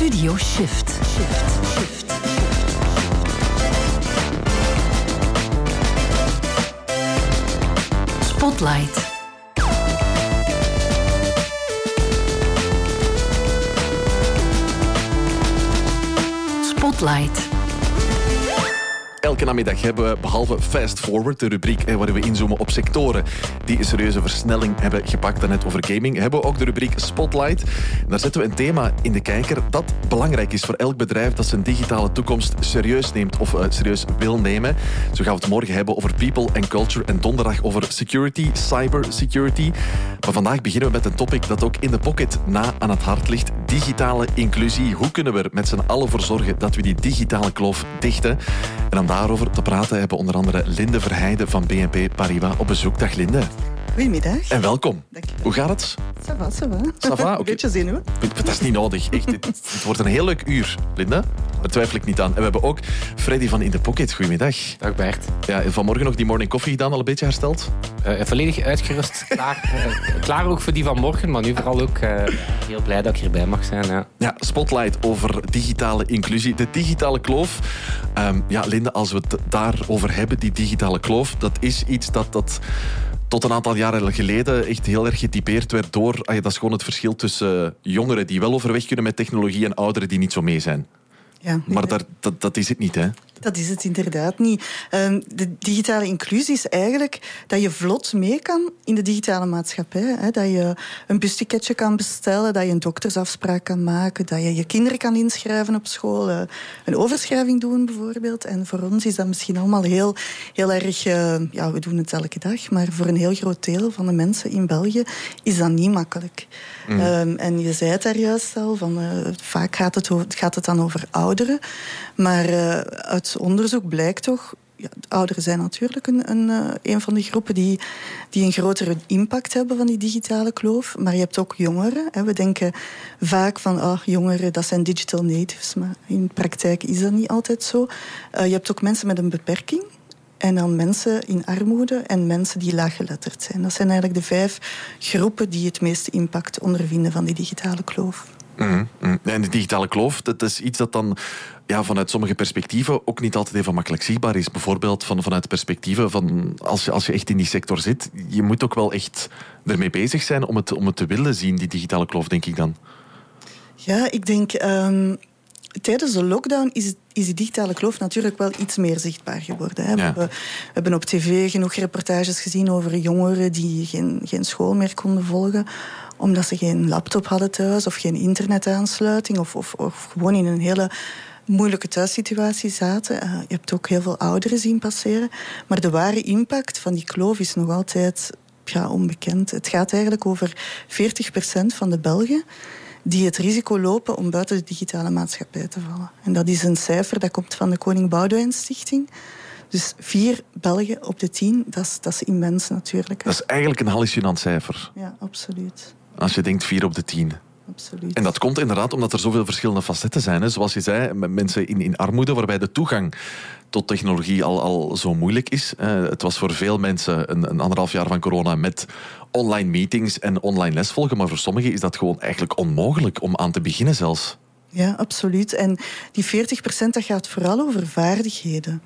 Studio Shift. Shift. Shift. Spotlight. Spotlight. Elke namiddag hebben we, behalve Fast Forward, de rubriek eh, waarin we inzoomen op sectoren die een serieuze versnelling hebben gepakt, net over gaming, hebben we ook de rubriek Spotlight. Daar zetten we een thema in de kijker dat belangrijk is voor elk bedrijf dat zijn digitale toekomst serieus neemt of uh, serieus wil nemen. Zo gaan we het morgen hebben over people and culture en donderdag over security, cyber security. Maar vandaag beginnen we met een topic dat ook in de pocket na aan het hart ligt. Digitale inclusie. Hoe kunnen we er met z'n allen voor zorgen dat we die digitale kloof dichten? En daarover te praten hebben onder andere Linde Verheijden van BNP Paribas op bezoek. Dag Linde. Goedemiddag. En welkom. Hoe gaat het? Ça va, ça va. Ça va? Een beetje zenuwen. Dat is niet nodig. Echt, het, het, wordt een heel leuk uur, Linda. Daar twijfel ik niet aan. En we hebben ook Freddy van In The Pocket. Goedemiddag. Dag Bert. Ja, vanmorgen nog die morning coffee gedaan, al een beetje hersteld? Uh, volledig uitgerust. Klaar, uh, klaar ook voor die van morgen, maar nu vooral ook uh, heel blij dat ik hierbij mag zijn. Ja. ja, spotlight over digitale inclusie. De digitale kloof. Um, ja, Linda, als we het daarover hebben, die digitale kloof, dat is iets dat... dat tot een aantal jaren geleden echt heel erg getypeerd werd door... dat is gewoon het verschil tussen jongeren die wel overweg kunnen met technologie en ouderen die niet zo mee zijn. Ja, maar daar, dat, dat is het niet, hè? Dat is het inderdaad niet. Um, de digitale inclusie is eigenlijk dat je vlot mee kan in de digitale maatschappij. Dat je een busticketje kan bestellen, dat je een doktersafspraak kan maken, dat je je kinderen kan inschrijven op school, uh, een overschrijving doen bijvoorbeeld. En voor ons is dat misschien allemaal heel, heel erg... Uh, ja, we doen het elke dag, maar voor een heel groot deel van de mensen in België is dat niet makkelijk. Mm. Um, en je zei het daar juist al, van, uh, vaak gaat het, gaat het dan over ouderen. Maar uit onderzoek blijkt toch ja, ouderen zijn natuurlijk een, een, eh, een van de groepen die, die een grotere impact hebben van die digitale kloof. Maar je hebt ook jongeren. Hè. We denken vaak van oh, jongeren, dat zijn digital natives. Maar in praktijk is dat niet altijd zo. Uh, je hebt ook mensen met een beperking. En dan mensen in armoede en mensen die laaggeletterd zijn. Dat zijn eigenlijk de vijf groepen die het meeste impact ondervinden van die digitale kloof. Mm -hmm. En de digitale kloof, dat is iets dat dan ja, vanuit sommige perspectieven ook niet altijd even makkelijk zichtbaar is. Bijvoorbeeld van, vanuit perspectieven van als je, als je echt in die sector zit, je moet ook wel echt ermee bezig zijn om het, om het te willen zien, die digitale kloof, denk ik dan. Ja, ik denk um, tijdens de lockdown is, is die digitale kloof natuurlijk wel iets meer zichtbaar geworden. Hè. Ja. We, hebben, we, hebben, op tv genoeg reportages gezien over jongeren die geen, geen school meer konden volgen omdat ze geen laptop hadden thuis of geen internetaansluiting of, of, of gewoon in een hele moeilijke thuissituatie zaten. Uh, je hebt ook heel veel ouderen zien passeren. Maar de ware impact van die kloof is nog altijd ja, onbekend. Het gaat eigenlijk over 40% van de Belgen die het risico lopen om buiten de digitale maatschappij te vallen. En dat is een cijfer dat komt van de Koning Boudewijn Stichting. Dus vier Belgen op de tien, dat is, dat is immens natuurlijk. Dat is eigenlijk een hallucinant cijfer. Ja, absoluut. Als je denkt vier op de tien. Absoluut. En dat komt inderdaad omdat er zoveel verschillende facetten zijn. Hè. Zoals je zei, mensen in, in armoede, waarbij de toegang tot technologie al, al zo moeilijk is. het was voor veel mensen een, een anderhalf jaar van corona met online meetings en online lesvolgen. Maar voor sommigen is dat gewoon eigenlijk onmogelijk om aan te beginnen zelfs. Ja, absoluut. En die 40% dat gaat vooral over vaardigheden.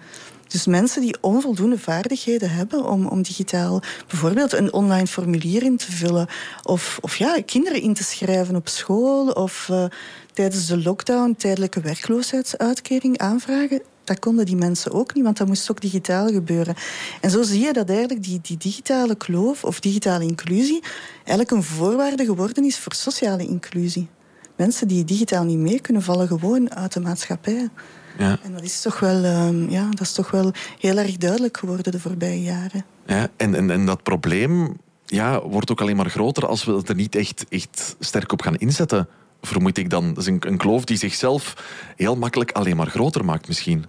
Dus mensen die onvoldoende vaardigheden hebben om, om digitaal bijvoorbeeld een online formulier in te vullen. Of, of ja, kinderen in te schrijven op school. Of uh, tijdens de lockdown tijdelijke werkloosheidsuitkering aanvragen. Dat konden die mensen ook niet, want dat moest ook digitaal gebeuren. En zo zie je dat eigenlijk die, die digitale kloof of digitale inclusie eigenlijk een voorwaarde geworden is voor sociale inclusie. Mensen die digitaal niet mee kunnen vallen gewoon uit de maatschappij. Ja. En dat is, toch wel, um, ja, dat is toch wel heel erg duidelijk geworden de voorbije jaren. Ja, en, en, en dat probleem ja, wordt ook alleen maar groter als we er niet echt, echt sterk op gaan inzetten. Vermoed ik dan. Dat is een, een kloof die zichzelf heel makkelijk alleen maar groter maakt misschien.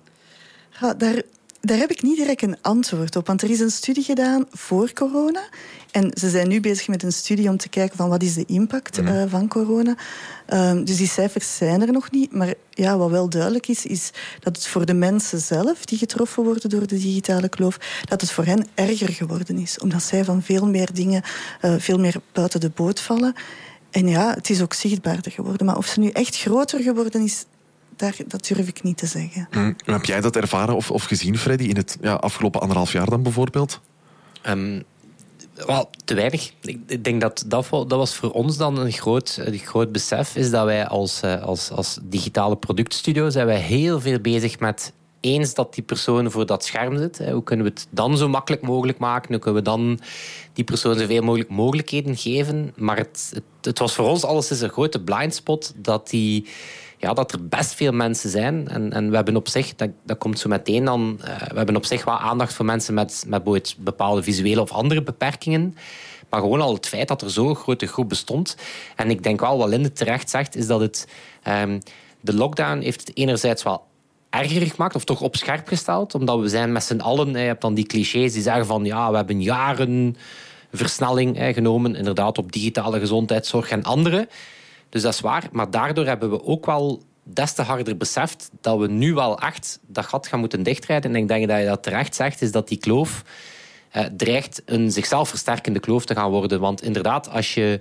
Ja, daar, daar heb ik niet direct een antwoord op. Want er is een studie gedaan voor corona. En ze zijn nu bezig met een studie om te kijken van wat is de impact mm. uh, van corona. Um, dus die cijfers zijn er nog niet. Maar ja, wat wel duidelijk is, is dat het voor de mensen zelf die getroffen worden door de digitale kloof, dat het voor hen erger geworden is. Omdat zij van veel meer dingen uh, veel meer buiten de boot vallen. en ja, het is ook zichtbaarder geworden. Maar of ze nu echt groter geworden is, daar, dat durf ik niet te zeggen. Mm. Heb jij dat ervaren of, of gezien, Freddy, in het ja, afgelopen anderhalf jaar dan bijvoorbeeld? Um, wel, te weinig. Ik denk dat dat, dat was voor ons dan een groot, een groot besef. Is dat wij als, eh, als, als digitale productstudio zijn wij heel veel bezig met eens dat die persoon voor dat scherm zit. Hoe kunnen we het dan zo makkelijk mogelijk maken? Hoe kunnen we dan die persoon zoveel mogelijk mogelijkheden geven? Maar het, het, het was voor ons alles een grote blindspot dat die ja, dat er best veel mensen zijn. En, en we hebben op zich, dat, dat komt zo meteen dan, uh, we hebben op zich wel aandacht voor mensen met, met bepaalde visuele of andere beperkingen. Maar gewoon al het feit dat er zo'n grote groep bestond. En ik denk wel, wat Linde terecht zegt, is dat het, um, de lockdown heeft het enerzijds wel erger gemaakt, of toch op scherp gesteld. Omdat we zijn met z'n allen, je hebt dan die clichés die zeggen van ja, we hebben jaren versnelling genomen, inderdaad op digitale gezondheidszorg en andere. Dus dat is waar. Maar daardoor hebben we ook wel des te harder beseft dat we nu wel echt dat gat gaan moeten dichtrijden. En ik denk dat je dat terecht zegt, is dat die kloof eh, dreigt een zichzelf versterkende kloof te gaan worden. Want inderdaad, als je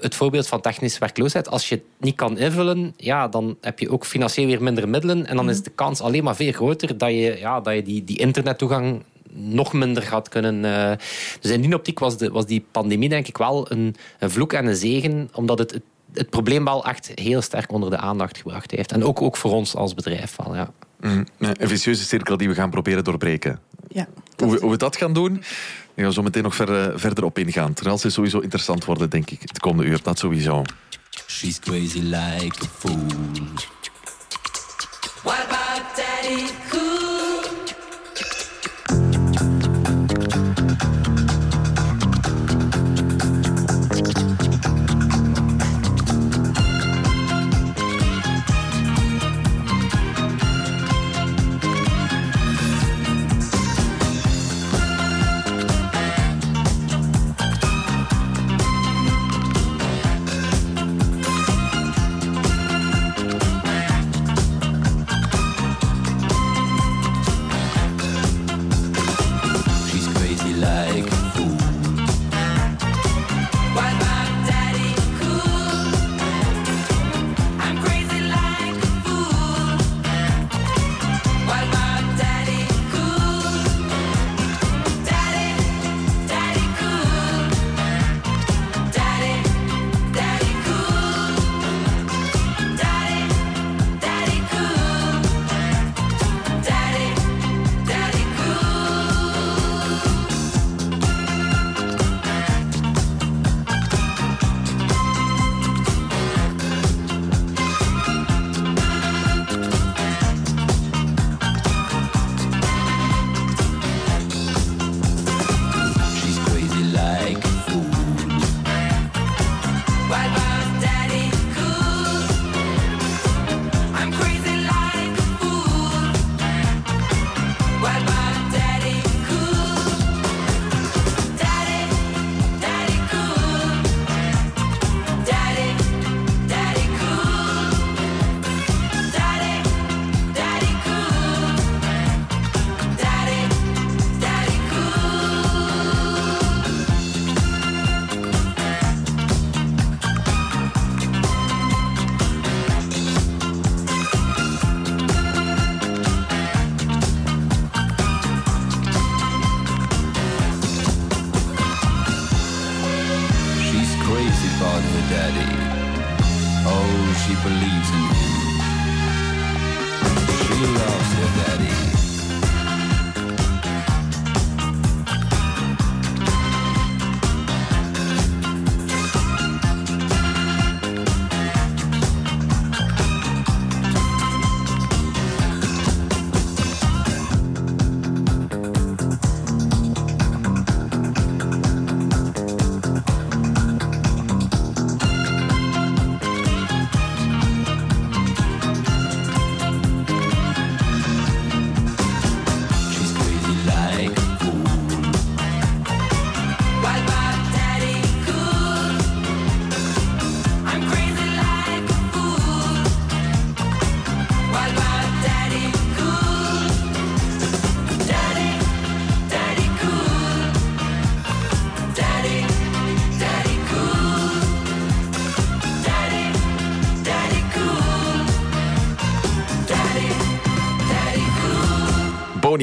het voorbeeld van technische werkloosheid, als je het niet kan invullen, ja, dan heb je ook financieel weer minder middelen. En dan is de kans alleen maar veel groter dat je, ja, dat je die, die internettoegang nog minder gaat kunnen. Uh... Dus in die optiek was, de, was die pandemie denk ik wel een, een vloek en een zegen, omdat het, het, het, probleem wel echt heel sterk onder de aandacht gebracht heeft. En ook, ook voor ons als bedrijf. Wel, ja. Mm, een vicieuze cirkel die we gaan proberen doorbreken. Ja, hoe, we, hoe we dat gaan doen, daar gaan we zo meteen nog ver, verder op ingaan. Terwijl is sowieso interessant worden, denk ik, het komende uur. Dat sowieso. She's crazy like a fool. What about daddy cool?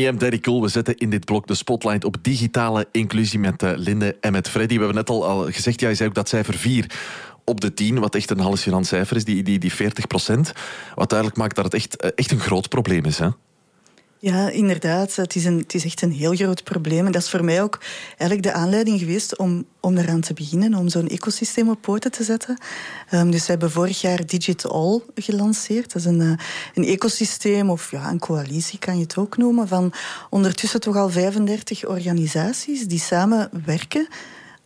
Boney M. Daddy Cool. We zetten in dit blok de spotlight op digitale inclusie met uh, Linde en met Freddy. We hebben net al, al gezegd, jij zei ook dat cijfer 4 op de 10, wat echt een hallucinant cijfer is, die, die, die 40 procent. Wat duidelijk maakt dat het echt, eh, echt een groot probleem is. Hè? Ja, inderdaad. Het is, een, het is echt een heel groot probleem. En dat is voor mij ook eigenlijk de aanleiding geweest om, om eraan te beginnen, om zo'n ecosysteem op poten te zetten. Um, dus we hebben vorig jaar Digital gelanceerd. Dat is een, uh, een ecosysteem, of ja, een coalitie kan je het ook noemen, van ondertussen toch al 35 organisaties die samen werken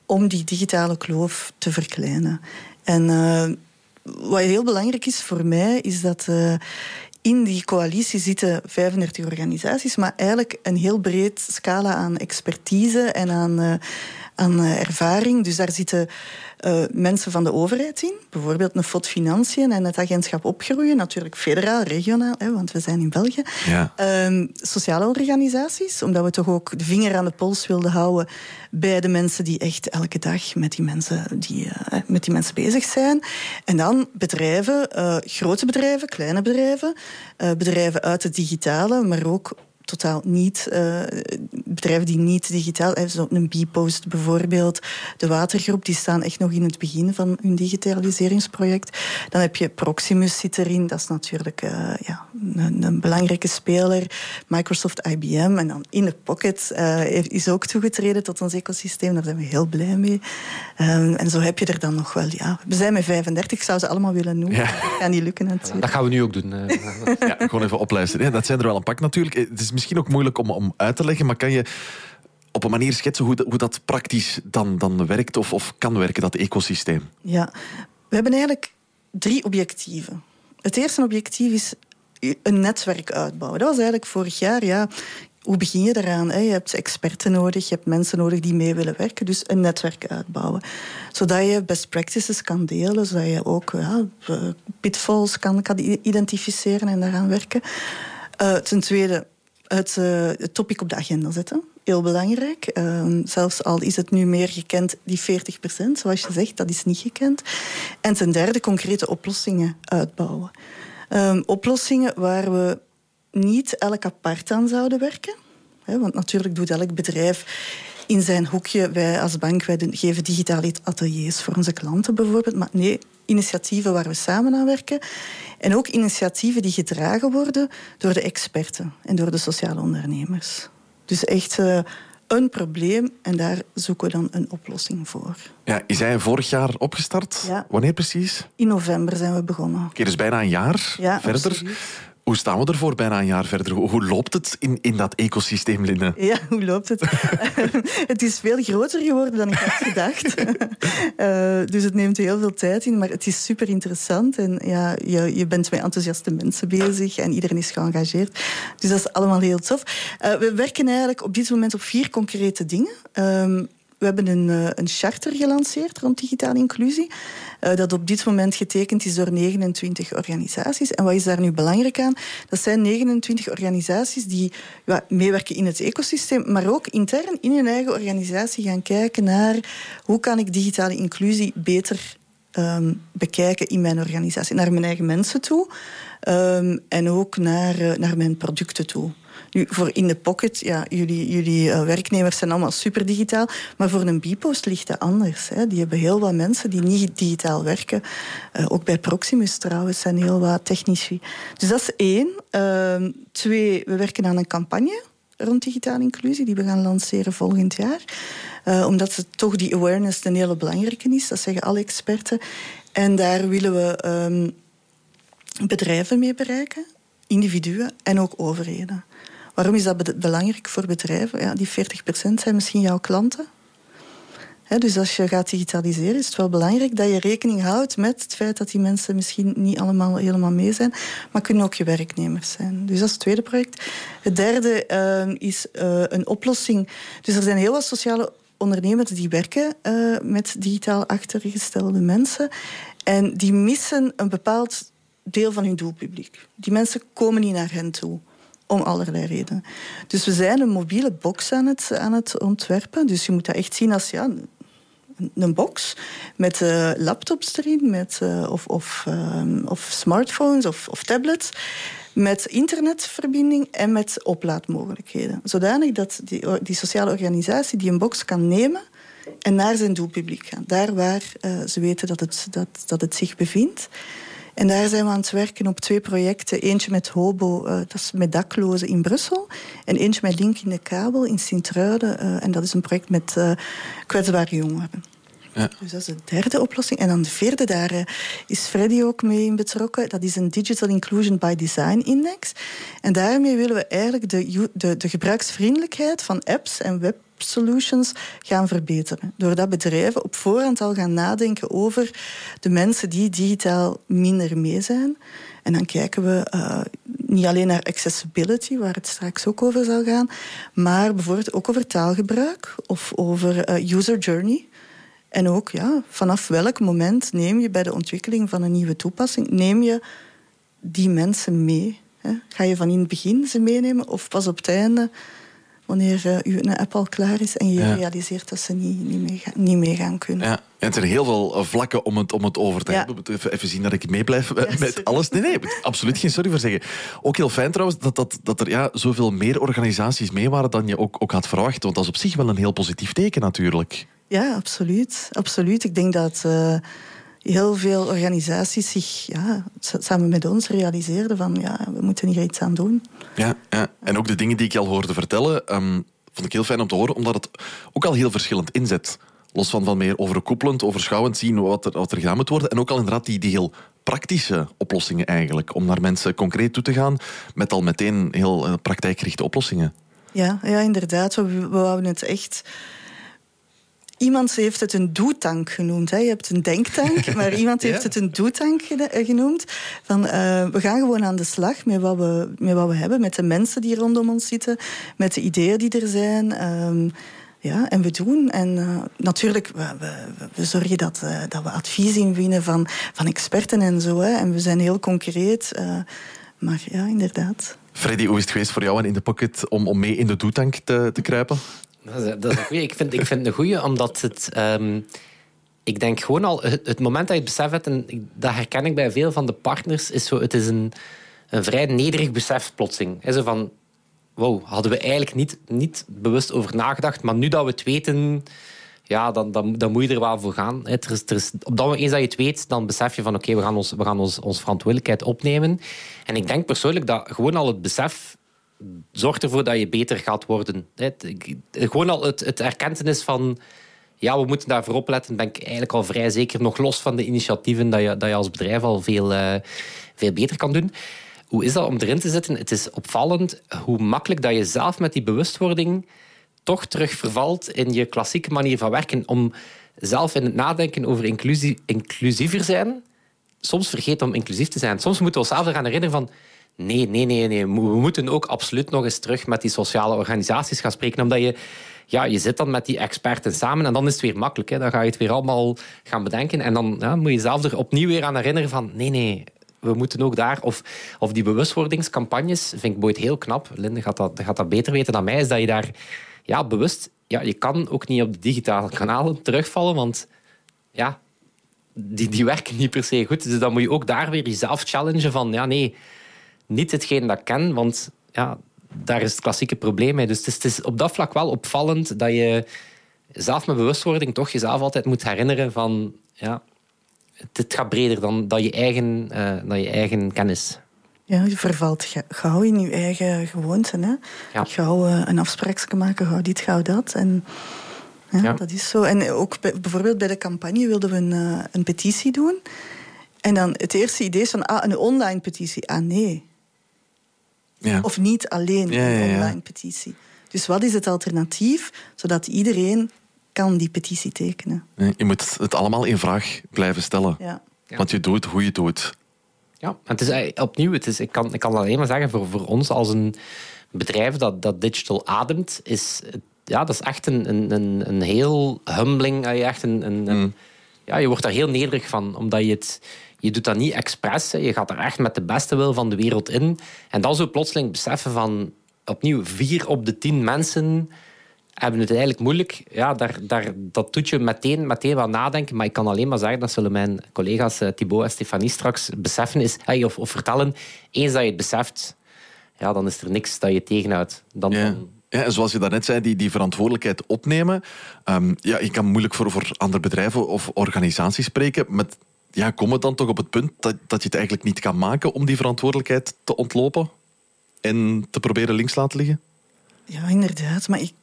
om die digitale kloof te verkleinen. En uh, wat heel belangrijk is voor mij, is dat uh, in die coalitie zitten 35 organisaties, maar eigenlijk een heel breed scala aan expertise en aan, uh, aan ervaring. Dus daar zitten uh, mensen van de overheid in. Bijvoorbeeld een FOD Financiën en het agentschap Opgroeien. Natuurlijk federaal, regionaal, hè, want we zijn in België. Ja. Um, sociale organisaties, omdat we toch ook de vinger aan de pols wilden houden bij de mensen die echt elke dag met die mensen, die, uh, met die mensen bezig zijn. En dan bedrijven, grote bedrijven, kleine bedrijven, bedrijven uit het digitale, maar ook totaal niet. Uh, bedrijven die niet digitaal, zoals een Bpost bijvoorbeeld, de Watergroep, die staan echt nog in het begin van hun digitaliseringsproject. Dan heb je Proximus zit erin, dat is natuurlijk uh, ja, een, een, belangrijke speler. Microsoft, IBM en dan In the Pocket uh, is ook toegetreden tot ons ecosysteem. Daar zijn we heel blij mee. Um, en zo heb je er dan nog wel, ja, we zijn met 35, ik zou ze allemaal willen noemen. Ja. Dat gaat niet lukken natuurlijk. Dat gaan we nu ook doen. ja, gewoon even opluisteren. Ja, dat zijn er wel een pak natuurlijk. Het is misschien ook moeilijk om, om uit te leggen, maar kan je op een manier schetsen hoe, hoe dat praktisch dan, dan werkt of, of kan werken, dat ecosysteem? Ja, we hebben eigenlijk drie objectieven. Het eerste objectief is een netwerk uitbouwen. Dat was eigenlijk vorig jaar, ja, hoe begin je eraan? Je hebt experten nodig, je hebt mensen nodig die mee willen werken. Dus een netwerk uitbouwen. Zodat je best practices kan delen, zodat je ook ja, pitfalls kan, kan identificeren en daaraan werken. Uh, ten tweede, het, uh, het topic op de agenda zetten. Heel belangrijk. Uh, zelfs al is het nu meer gekend, die 40 procent, zoals je zegt, dat is niet gekend. En ten derde, concrete oplossingen uitbouwen. Um, oplossingen waar we niet elk apart aan zouden werken. Want natuurlijk doet elk bedrijf in zijn hoekje. Wij als bank wij geven digitale ateliers voor onze klanten bijvoorbeeld. Maar nee, initiatieven waar we samen aan werken. En ook initiatieven die gedragen worden door de experten en door de sociale ondernemers. Dus echt uh, een probleem en daar zoeken we dan een oplossing voor. Ja, is hij vorig jaar opgestart? Ja. Wanneer precies? In november zijn we begonnen. Oké, dus bijna een jaar ja, verder. Absoluut. Hoe staan we ervoor bijna een jaar verder? Hoe, loopt het in, in dat ecosysteem, Linde? Ja, hoe loopt het? het is veel groter geworden dan ik had gedacht. uh, dus het neemt heel veel tijd in, maar het is super interessant. En ja, je, je bent met enthousiaste mensen bezig en iedereen is geëngageerd. Dus dat is allemaal heel tof. Uh, we werken eigenlijk op dit moment op vier concrete dingen. Um, we hebben een, een charter gelanceerd rond digitale inclusie. Uh, dat op dit moment getekend is door 29 organisaties. En wat is daar nu belangrijk aan? Dat zijn 29 organisaties die ja, meewerken in het ecosysteem, maar ook intern in hun eigen organisatie gaan kijken naar hoe kan ik digitale inclusie beter um, bekijken in mijn organisatie. Naar mijn eigen mensen toe um, en ook naar, uh, naar mijn producten toe. Nu, voor in de pocket, ja, jullie, jullie uh, werknemers zijn allemaal super digitaal. Maar voor een Bipost ligt dat anders. Hè. Die hebben heel wat mensen die niet digitaal werken. Uh, ook bij Proximus trouwens zijn heel wat technici. Dus dat is één. Uh, twee, we werken aan een campagne rond digitale inclusie, die we gaan lanceren volgend jaar. Uh, omdat het toch die awareness een hele belangrijke is, dat zeggen alle experten. En daar willen we um, bedrijven mee bereiken, individuen en ook overheden. Waarom is dat belangrijk voor bedrijven? Ja, die 40% zijn misschien jouw klanten. Dus als je gaat digitaliseren, is het wel belangrijk dat je rekening houdt met het feit dat die mensen misschien niet allemaal helemaal mee zijn, maar kunnen ook je werknemers zijn. Dus dat is het tweede project. Het derde uh, is uh, een oplossing. Dus er zijn heel wat sociale ondernemers die werken uh, met digitaal achtergestelde mensen en die missen een bepaald deel van hun doelpubliek. Die mensen komen niet naar hen toe om allerlei redenen. Dus we zijn een mobiele box aan het, aan het ontwerpen. Dus je moet dat echt zien als ja, een box met uh, laptops erin, met, uh, of, of, um, of smartphones of, of tablets met internetverbinding en met oplaadmogelijkheden. Zodanig dat die, die sociale organisatie die een box kan nemen en naar zijn doelpubliek gaan. Daar waar uh, ze weten dat het, dat, dat het zich bevindt. En daar zijn we aan het werken op twee projecten. Eentje met Hobo, uh, dat is met daklozen in Brussel. En eentje met Link in de Kabel in Sint-Truiden. Uh, en dat is een project met kwetsbare jongeren. Ja. Dus dat is de derde oplossing. En dan de vierde, daar is Freddy ook mee in betrokken. Dat is een Digital Inclusion by Design Index. En daarmee willen we eigenlijk de, de, de gebruiksvriendelijkheid van apps en web solutions gaan verbeteren. Doordat bedrijven op voorhand al gaan nadenken over de mensen die digitaal minder mee zijn. En dan kijken we uh, niet alleen naar accessibility, waar het straks ook over zal gaan, maar bijvoorbeeld ook over taalgebruik of over uh, user journey. En ook ja, vanaf welk moment neem je bij de ontwikkeling van een nieuwe toepassing, neem je die mensen mee? Ga je van in het begin ze meenemen of pas op het einde, wanneer uh, een app al klaar is en je ja. realiseert dat ze niet, niet, mee, gaan, niet mee gaan kunnen? Ja. En er zijn heel veel eh, vlakken om het, om het over te ja. hebben. Even, even zien dat ik meeblijf ja, met alles. Nee, nee, absoluut geen sorry voor zeggen. Ook heel fijn trouwens dat, dat, dat er ja, zoveel meer organisaties mee waren dan je ook, ook had verwacht. Want dat is op zich wel een heel positief teken natuurlijk. Ja, absoluut. absoluut. Ik denk dat uh, heel veel organisaties zich ja, samen met ons realiseerden van ja, we moeten hier iets aan doen. Ja, ja. en ook de dingen die ik al hoorde vertellen, um, vond ik heel fijn om te horen, omdat het ook al heel verschillend inzet. Los van, van meer overkoepelend, overschouwend zien wat er, wat er gedaan moet worden. En ook al inderdaad die, die heel praktische oplossingen eigenlijk. Om naar mensen concreet toe te gaan met al meteen heel uh, praktijkgerichte oplossingen. Ja, ja inderdaad. We, we wouden het echt Iemand heeft het een doetank genoemd. Hè. Je hebt een denktank, maar iemand heeft het een doetank eh, genoemd. Van, uh, we gaan gewoon aan de slag met wat, we, met wat we hebben, met de mensen die rondom ons zitten, met de ideeën die er zijn. Um, ja, en we doen. En uh, natuurlijk, we, we, we, zorgen dat, uh, dat we advies inwinnen van, van experten en zo. Hè. En we zijn heel concreet. Maar ja, inderdaad. Freddy, hoe is het geweest voor jou en in de pocket om, om mee in de doetank te, te kruipen? Dat is, een goeie. Ik vind, ik vind het een goeie, omdat het... Um, ik denk gewoon al, het, moment dat je het besef hebt, en dat herken ik bij veel van de partners, is zo, het is een, een vrij nederig besef plotseling. Zo van, wow, hadden we eigenlijk niet, niet bewust over nagedacht, maar nu dat we het weten, ja, dan, dan, dan moet je er wel voor gaan. He, er is, er is, op dat moment eens dat je het weet, dan besef je van oké, we gaan, ons, we gaan ons, ons verantwoordelijkheid opnemen. En ik denk persoonlijk dat gewoon al het besef zorgt ervoor dat je beter gaat worden. Gewoon al het, het erkentenis van ja, we moeten daarvoor opletten, ben ik eigenlijk al vrij zeker, nog los van de initiatieven, dat je, dat je als bedrijf al veel, uh, veel beter kan doen. Hoe is dat om erin te zitten? Het is opvallend hoe makkelijk dat je zelf met die bewustwording toch terug vervalt in je klassieke manier van werken. Om zelf in het nadenken over inclusie, inclusiever zijn, soms vergeet om inclusief te zijn. Soms moeten we onszelf eraan herinneren van Nee, nee, nee, nee. We moeten ook absoluut nog eens terug met die sociale organisaties gaan spreken. Omdat je, ja, je zit dan met die experten samen en dan is het weer makkelijk. Hè. Dan ga je het weer allemaal gaan bedenken. En dan ja, moet je jezelf er opnieuw weer aan herinneren van... Nee, nee, we moeten ook daar... Of, of die bewustwordingscampagnes vind ik Boyd heel knap. Linde gaat dat, gaat dat beter weten dan mij. Is dat je daar ja, bewust... Ja, je kan ook niet op de digitale kanalen terugvallen, want... Ja, die, die werken niet per se goed. Dus dan moet je ook daar weer jezelf challengen van... Ja, nee niet hetgeen dat ik ken, want ja, daar is het klassieke probleem mee. Dus het is, het is, op dat vlak wel opvallend dat je zelf met bewustwording toch jezelf altijd moet herinneren van ja, het, gaat breder dan, dan, je eigen, uh, dan je eigen kennis. Ja, je vervalt gauw in je eigen gewoonten. Hè? Ja. Gauw uh, een afspraakje maken, gauw dit, gauw dat. En ja, ja, dat is zo. En ook bijvoorbeeld bij de campagne wilden we een, uh, een petitie doen. En dan het eerste idee is van, ah, een online petitie. Ah, nee. Ja. Of niet alleen ja, een online petitie. Dus wat is het alternatief, zodat iedereen kan die petitie tekenen? Je moet het allemaal in vraag blijven stellen. Ja. Want je doet hoe je doet. Ja, het is opnieuw, het is, ik, kan, ik kan alleen maar zeggen, voor, voor ons als een bedrijf dat, dat digital ademt, is, ja, dat is echt een, een, een, heel humbling. Echt een, een, mm. ja, je wordt daar heel nederig van, omdat je het je doet dat niet expres. Je gaat er echt met de beste wil van de wereld in. En dan zo plotseling beseffen van... Opnieuw, vier op de tien mensen hebben het eigenlijk moeilijk. Ja, daar, daar, dat doet je meteen, meteen wat nadenken. Maar ik kan alleen maar zeggen, dat zullen mijn collega's uh, Thibaut en Stefanie straks beseffen, is, of, of vertellen. Eens dat je het beseft, ja, dan is er niks dat je tegenhoudt. Dan, ja. Ja, en zoals je daarnet zei, die, die verantwoordelijkheid opnemen. Um, ja, je kan moeilijk voor, voor andere bedrijven of organisaties spreken. Met, ja, kom het dan toch op het punt dat, dat je het eigenlijk niet kan maken om die verantwoordelijkheid te ontlopen en te proberen links laten liggen? Ja, inderdaad. Maar ik,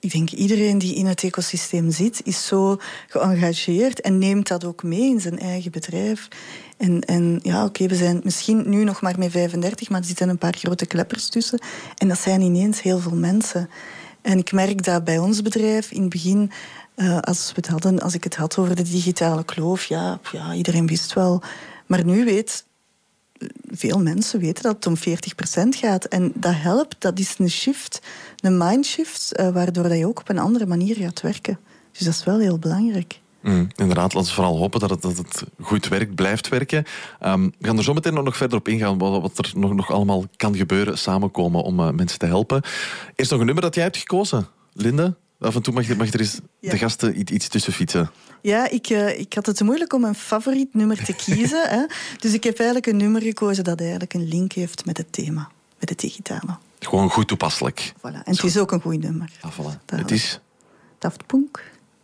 ik denk iedereen die in het ecosysteem zit, is zo geëngageerd en neemt dat ook mee in zijn eigen bedrijf. En, en ja, oké, we zijn misschien nu nog maar met 35, maar er zitten een paar grote kleppers tussen. En dat zijn ineens heel veel mensen. En ik merk dat bij ons bedrijf in het begin, uh, als, we het hadden, als ik het had over de digitale kloof, ja, ja, iedereen wist wel. Maar nu weet veel mensen weten dat het om 40% gaat. En dat helpt, dat is een shift, een mindshift, uh, waardoor dat je ook op een andere manier gaat werken. Dus dat is wel heel belangrijk. Mm, inderdaad, laten we vooral hopen dat het, dat het goed werkt, blijft werken. Um, we gaan er zo meteen nog verder op ingaan, wat, er nog, nog allemaal kan gebeuren, samenkomen om mensen te helpen. Eerst nog een nummer dat jij hebt gekozen, Linde. Af en toe mag, mag er eens ja. de gasten iets tussen fietsen. Ja, ik, uh, ik had het moeilijk om een favoriet nummer te kiezen. hè. Dus ik heb eigenlijk een nummer gekozen dat eigenlijk een link heeft met het thema, met het digitale. Gewoon goed toepasselijk. Voilà. En het is ook een goed nummer. Ah, voilà. Het is... Daft Punk.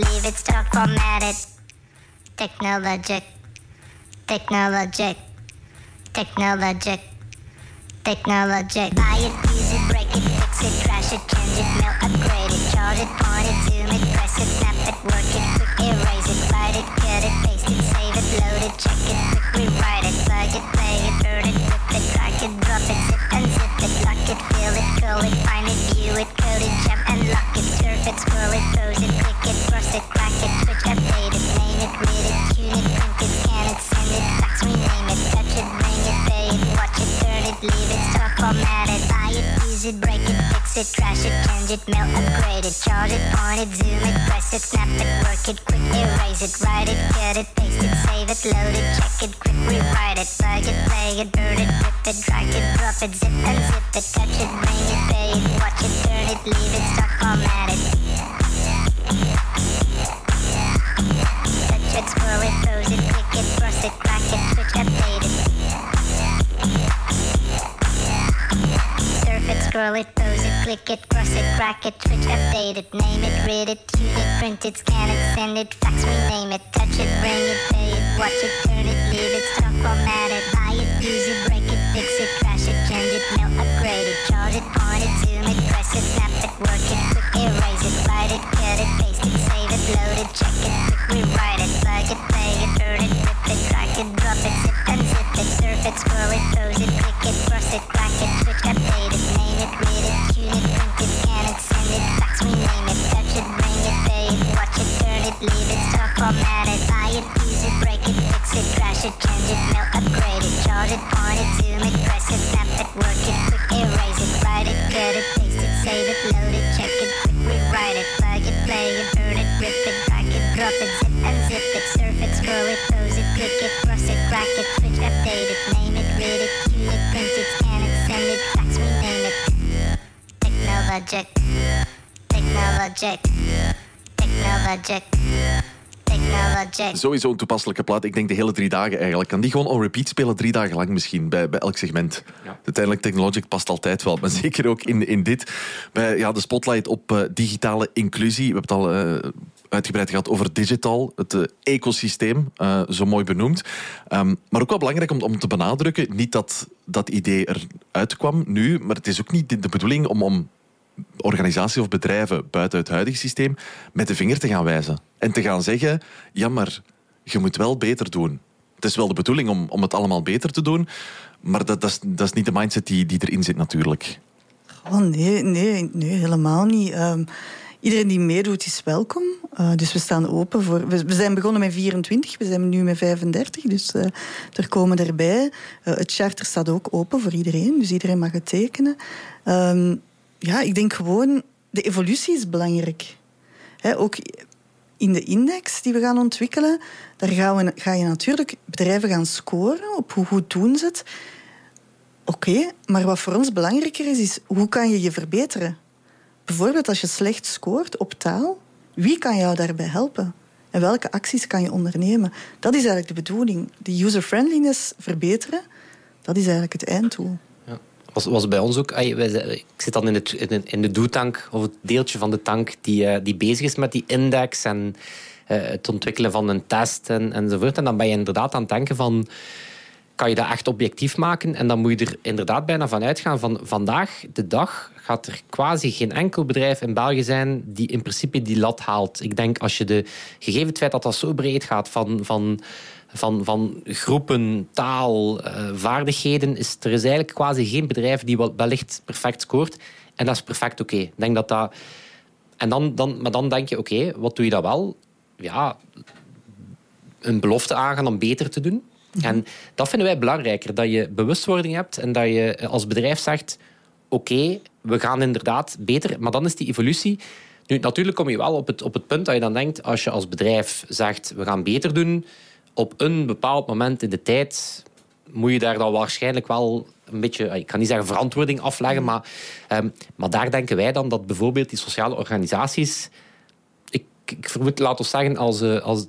leave it, stop, format it. Technologic, technologic, technologic, technologic. Buy it, use it, break it, fix it, crash it, change it, mail, upgrade it, charge it, point it, zoom it, press it, snap it, work it, quick erase it, write it, cut it, paste it, save it, load it, check it, quick rewrite it, plug it, play it, burn it, rip it, drag it, drop it, zip unzip it, lock it, fill it, call it, find it, view it, code it, jump and lock it, surf it, scroll it, pose it, it, crack it, switch, update it, name it, read it, tune it, print it, scan send it, fax, rename it, touch it, bring it, pay it, watch it, turn it, leave it, stop, format it, buy it, use it, break it, fix it, trash it, change it, mail, upgrade it, charge it, point it, zoom it, press it, snap it, work it, quick erase it, write it, cut it, paste it, save it, load it, check it, quick rewrite it, plug it, play it, burn it, rip it, drag it, drop it, zip unzip it, touch it, bring it, pay it, watch it, turn it, leave it, stop, format it. It, scroll it, pose it, click it, cross it, crack it, switch, update it. Surf it, scroll it, pose it, click it, cross it, crack it, switch, update it, name it, read it, tune it, print it, scan it, send it, fax, rename it, touch it, bring it, pay it, watch it, turn it, leave it, stop, format it, buy it, use it, break it, fix it, crash it, change it, mail, upgrade it, charge it, point it, zoom it, press it, snap it, work it, quick erase it, write it, cut it, paste it, save it, load it, check it, quick rewrite it, it, play it, burn it, rip it, drag it, drop it, zip unzip it, surf it, scroll it, pose it, click it, cross it, crack it, switch, update it, name it, read it, tune it, print it, scan it, send it, fax, rename it, touch it, bring it, pay it, watch it, turn it, leave it, stop, format it, buy it, use it, break it, fix it, crash it, change it, mail, upgrade it, charge it, point it, zoom it, press it, snap it, work it, quick erase it, write it, cut it, paste it, save it, load it, check it, technologic, technologic, technologic. Sowieso een toepasselijke plaat. Ik denk de hele drie dagen eigenlijk. Kan die gewoon on repeat spelen, drie dagen lang misschien, bij, bij elk segment. Uiteindelijk, Technologic past altijd wel. Maar zeker ook in, in dit. Bij ja, de spotlight op uh, digitale inclusie. We hebben het al... Uh, uitgebreid gehad over digital, het uh, ecosysteem, uh, zo mooi benoemd. Um, maar ook wel belangrijk om, om te benadrukken, niet dat dat idee eruit kwam nu, maar het is ook niet de bedoeling om, om organisaties of bedrijven buiten het huidige systeem met de vinger te gaan wijzen. En te gaan zeggen, ja maar je moet wel beter doen. Het is wel de bedoeling om, om het allemaal beter te doen, maar dat, dat, is, dat is niet de mindset die, die erin zit natuurlijk. Oh nee, nee, nee helemaal niet. Um, iedereen die meedoet is welkom. Uh, dus we staan open voor. We, zijn begonnen met 24, we zijn nu met 35, dus uh, er komen erbij. Uh, het charter staat ook open voor iedereen, dus iedereen mag het tekenen. Um, ja, ik denk gewoon, de evolutie is belangrijk. Ook in de index die we gaan ontwikkelen, daar gaan we, ga je natuurlijk bedrijven gaan scoren op hoe goed doen ze het. Oké, maar wat voor ons belangrijker is, is hoe kan je je verbeteren? Bijvoorbeeld als je slecht scoort op taal, wie kan jou daarbij helpen? En welke acties kan je ondernemen? Dat is eigenlijk de bedoeling. De user-friendliness verbeteren, dat is eigenlijk het einddoel. Was, was bij ons ook... Ik zit dan in, het, in de doetank, of het deeltje van de tank die, eh, die bezig is met die index en eh, het ontwikkelen van een test en, enzovoort. En dan ben je inderdaad aan het denken van kan je dat echt objectief maken. En dan moet je er inderdaad bijna van uitgaan van vandaag de dag gaat er quasi geen enkel bedrijf in België zijn die in principe die lat haalt. Ik denk als je de gegeven feit dat dat zo breed gaat van, van, van, van groepen, taal, uh, vaardigheden, is er is eigenlijk quasi geen bedrijf die wellicht perfect scoort. En dat is perfect oké. Okay. denk dat dat. En dan, dan, maar dan denk je, oké, wat doe je dan wel? Ja, een belofte aangaan om beter te doen. Mhm. En dat vinden wij belangrijker, dat je bewustwording hebt en dat je als bedrijf zegt, oké, we gaan inderdaad beter, maar dan is die evolutie... Nu, natuurlijk kom je wel op het, op het punt dat je dan denkt, als je als bedrijf zegt, we gaan beter doen, op een bepaald moment in de tijd moet je daar dan waarschijnlijk wel een beetje, ik kan niet zeggen verantwoording afleggen, mhm. maar, um, maar daar denken wij dan dat bijvoorbeeld die sociale organisaties ik vermoed, laten we zeggen, als, eh, als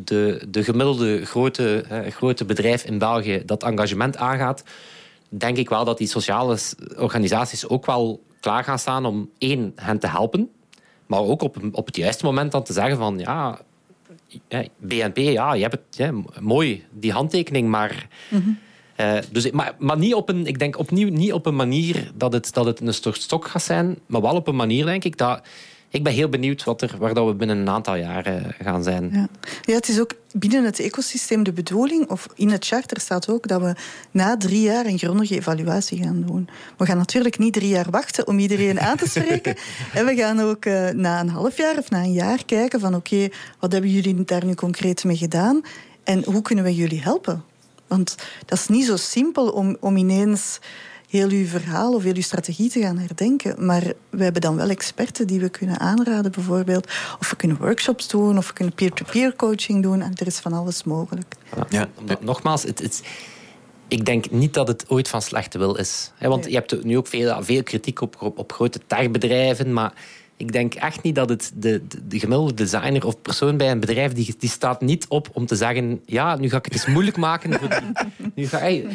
de, de gemiddelde grote, grote bedrijf in België dat engagement aangaat, denk ik wel dat die sociale organisaties ook wel klaar gaan staan om één, hen te helpen, maar ook op, op het juiste moment dan te zeggen van ja, BNP, ja, je hebt het ja, mooi, die handtekening, maar... Mm dus, maar, maar niet op een, ik denk opnieuw niet op een manier dat het, dat het een stok gaat zijn, maar wel op een manier, denk ik, dat ik ben heel benieuwd wat er, waar dat we binnen een aantal jaren gaan zijn. Ja. ja, het is ook binnen het ecosysteem de bedoeling, of in het charter staat ook, dat we na drie jaar een grondige evaluatie gaan doen. We gaan natuurlijk niet drie jaar wachten om iedereen aan te spreken. en we gaan ook uh, na een half jaar of na een jaar kijken van oké, wat hebben jullie daar nu concreet mee gedaan? En hoe kunnen we jullie helpen? Want dat is niet zo simpel om, om ineens heel uw verhaal of heel uw strategie te gaan herdenken. Maar we hebben dan wel experten die we kunnen aanraden, bijvoorbeeld. Of we kunnen workshops doen, of we kunnen peer-to-peer coaching doen. En er is van alles mogelijk. Ja, nogmaals, het, het, ik denk niet dat het ooit van slechte wil is. Want je hebt nu ook veel, veel kritiek op, op, grote techbedrijven, maar ik denk echt niet dat het de, de, gemiddelde designer of persoon bij een bedrijf die, die staat niet op om te zeggen: ja, nu ga ik het eens moeilijk maken. Voor die, nu ga, hey,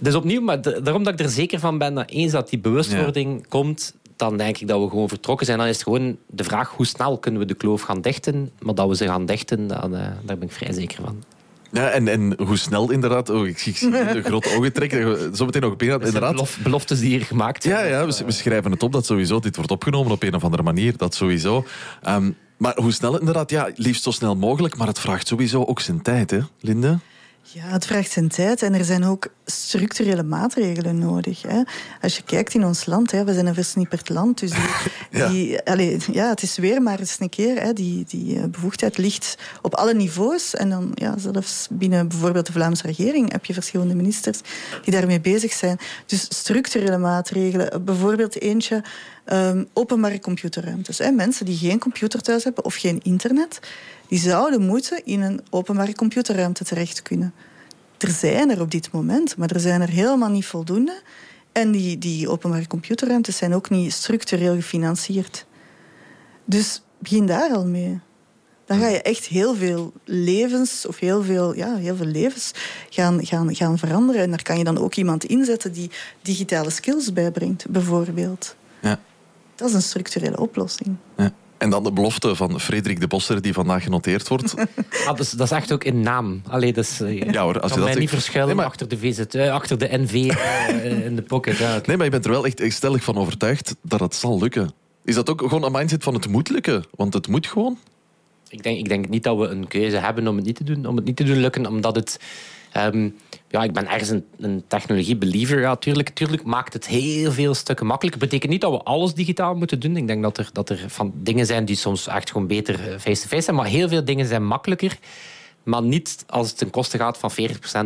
dus opnieuw, maar daarom dat ik er zeker van ben dat eens dat die bewustwording komt, dan denk ik dat we gewoon vertrokken zijn. Dan is het gewoon de vraag hoe snel kunnen we de kloof gaan dichten. Maar dat we ze gaan dichten, dan, uh, daar ben ik vrij zeker van. Ja, en, en hoe snel inderdaad. Oh, ik zie de grote ogen trekken. Zometeen nog binnen. Inderdaad. beloftes die hier gemaakt zijn. Ja, ja we, we, schrijven het op dat sowieso. Dit wordt opgenomen op een of andere manier. Dat sowieso. Um, maar hoe snel inderdaad? Ja, liefst zo snel mogelijk. Maar het vraagt sowieso ook zijn tijd, hè, Linde? Ja, het vraagt zijn tijd en er zijn ook structurele maatregelen nodig. Hè. Als je kijkt in ons land, hè, we zijn een versnipperd land, dus die, die allez, ja, het is weer maar eens een keer, hè, die, die eh, bevoegdheid ligt op alle niveaus. En dan ja, zelfs binnen bijvoorbeeld de Vlaamse regering heb je verschillende ministers die daarmee bezig zijn. Dus structurele maatregelen, bijvoorbeeld eentje um, openbare computerruimtes. Hè. Mensen die geen computer thuis hebben of geen internet, die zouden moeten in een openbare computerruimte terecht kunnen. Er zijn er op dit moment, maar er zijn er helemaal niet voldoende. En die, die openbare computerruimtes zijn ook niet structureel gefinancierd. Dus begin daar al mee. Dan ga je echt heel veel levens, of heel veel, ja, heel veel levens gaan, gaan, gaan veranderen. En daar kan je dan ook iemand inzetten die digitale skills bijbrengt, bijvoorbeeld. Ja. Dat is een structurele oplossing. Ja. En dan de belofte van Frederik de Bosser die vandaag genoteerd wordt. Ah, dat, is, dat is echt ook in naam. Allee, dat is, eh, ja hoor, als je dat mij niet verschuilen maar... achter de VZ, uh, achter de NV uh, in de pocket. Ja, Nee, maar je bent er wel echt stellig van overtuigd dat het zal lukken. Is dat ook gewoon een mindset van het moet lukken? Want het moet gewoon? Ik denk, ik denk niet dat we een keuze hebben om het niet te doen. Om het niet te doen lukken, omdat het Ehm, ja, ik ben ergens een, een technologie-believer. Ja, tuurlijk, tuurlijk maakt het heel veel stukken makkelijker. Dat betekent niet dat we alles digitaal moeten doen. Ik denk dat er, dat er van dingen zijn die soms echt gewoon beter eh, face-to-face zijn. Maar heel veel dingen zijn makkelijker. Maar niet als het ten koste gaat van 40%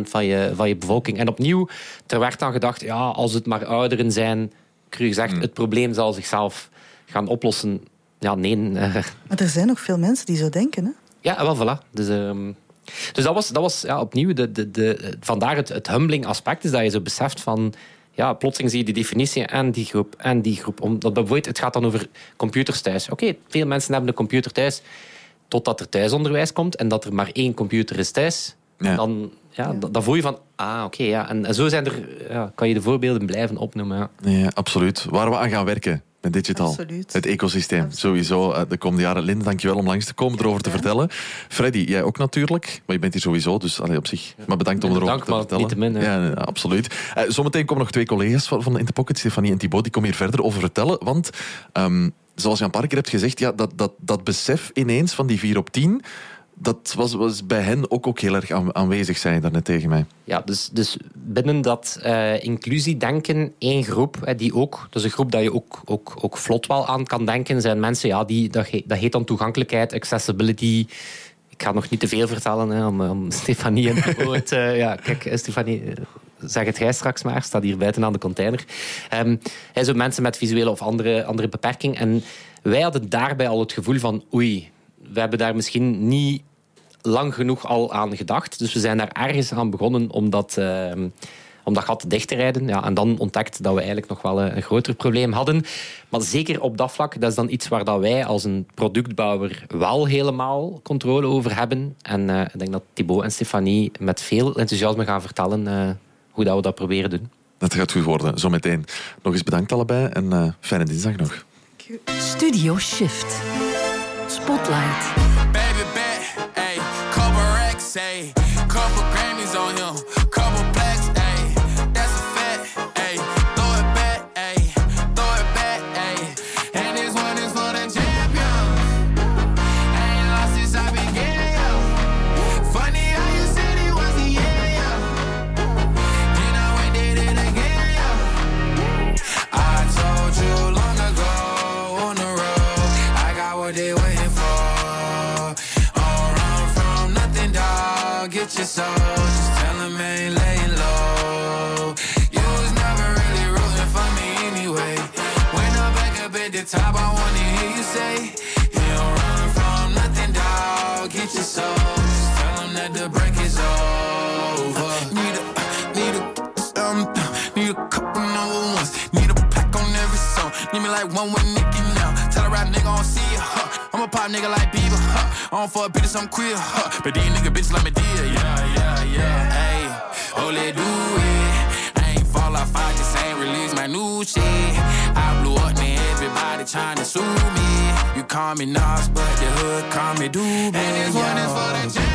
van je, van je bevolking. En opnieuw, er werd dan gedacht, ja, als het maar ouderen zijn, cru gezegd, Hmm. het probleem zal zichzelf gaan oplossen. Ja, nee. eh, Maar er zijn nog veel mensen die zo denken. Hè? ja, wel, voilà. Dus, ehm, dus dat was, dat was ja, opnieuw, de, de, de, vandaar het, het humbling aspect, is dat je zo beseft van, ja, plotseling zie je die definitie en die groep en die groep. Omdat bijvoorbeeld, het gaat dan over computers thuis. Oké, veel mensen hebben een computer thuis, totdat er thuisonderwijs komt en dat er maar één computer is thuis. Ja. Dan, ja, dan, dan voel je van, ah, oké, ja. En, en zo zijn er, ja, kan je de voorbeelden blijven opnoemen. Ja. Ja, absoluut. Waar we aan gaan werken met digital. Absoluut. Het ecosysteem. Sowieso eh, de komende jaren. Linde, dankjewel om langs te komen, erover te vertellen. Freddy, jij ook natuurlijk. Maar je bent hier sowieso, dus allee, op zich. Maar bedankt om erover te maar vertellen. niettemin, hè. ja, ja, absoluut. Eh, zometeen komen nog twee collega's van, van de Interpocket, Stefanie en Thibaut, die komen hier verder over vertellen. Want, ehm, zoals je een paar keer hebt gezegd, ja, dat, dat, dat besef ineens van die 4 op 10... Dat was, was bij hen ook, ook heel erg aan- aanwezig, zei je daarnet tegen mij. Ja, dus, dus binnen dat eh inclusiedenken, één groep, die ook, dat is een groep dat je ook, ook, ook vlot wel aan kan denken, zijn mensen, ja, die, dat, heet, dat heet dan toegankelijkheid, accessibility. Ik ga nog niet te veel vertellen hè, om, om Stefanie het woord. eh, ja, kijk, eh, Stefanie, zeg het jij straks maar, staat hier buiten aan de container. Ehm hij zo mensen met visuele of andere, andere beperking. En wij hadden daarbij al het gevoel van, oei, we hebben daar misschien niet lang genoeg al aan gedacht. Dus we zijn daar ergens aan begonnen om dat, eh, om dat gat dicht te rijden. Ja, en dan ontdekt dat we eigenlijk nog wel een, een groter probleem hadden. Maar zeker op dat vlak, dat is dan iets waar dat wij als een productbouwer wel helemaal controle over hebben. En eh, ik denk dat Thibaut en Stefanie met veel enthousiasme gaan vertellen eh, hoe dat we dat proberen doen. Dat gaat goed worden, zometeen. Nog eens bedankt allebei en eh, fijne dinsdag nog. Studio Shift. Spotlight. say. Dog. Get me like one with Nicki now. Tell a rap nigga I don't see ya, huh? I'm a pop nigga like Bieber, huh? I don't fuck bitches, I'm queer, huh? But these nigga bitches like me dear, yeah, yeah, yeah. Hey, oh, let do it. I ain't fall off, I just ain't release my new shit. I blew up, man, everybody trying to sue me. You call me Nas, but the hood call me Doobie. And this one is for the champion.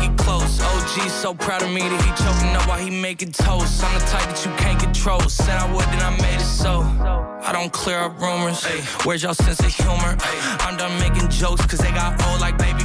get close. OG so proud of me that he choking up while he making toast. I'm the type that you can't control. Said I would, then I made it so. I don't clear up rumors. Where's y'all sense of humor? I'm done making jokes, cause they got old like baby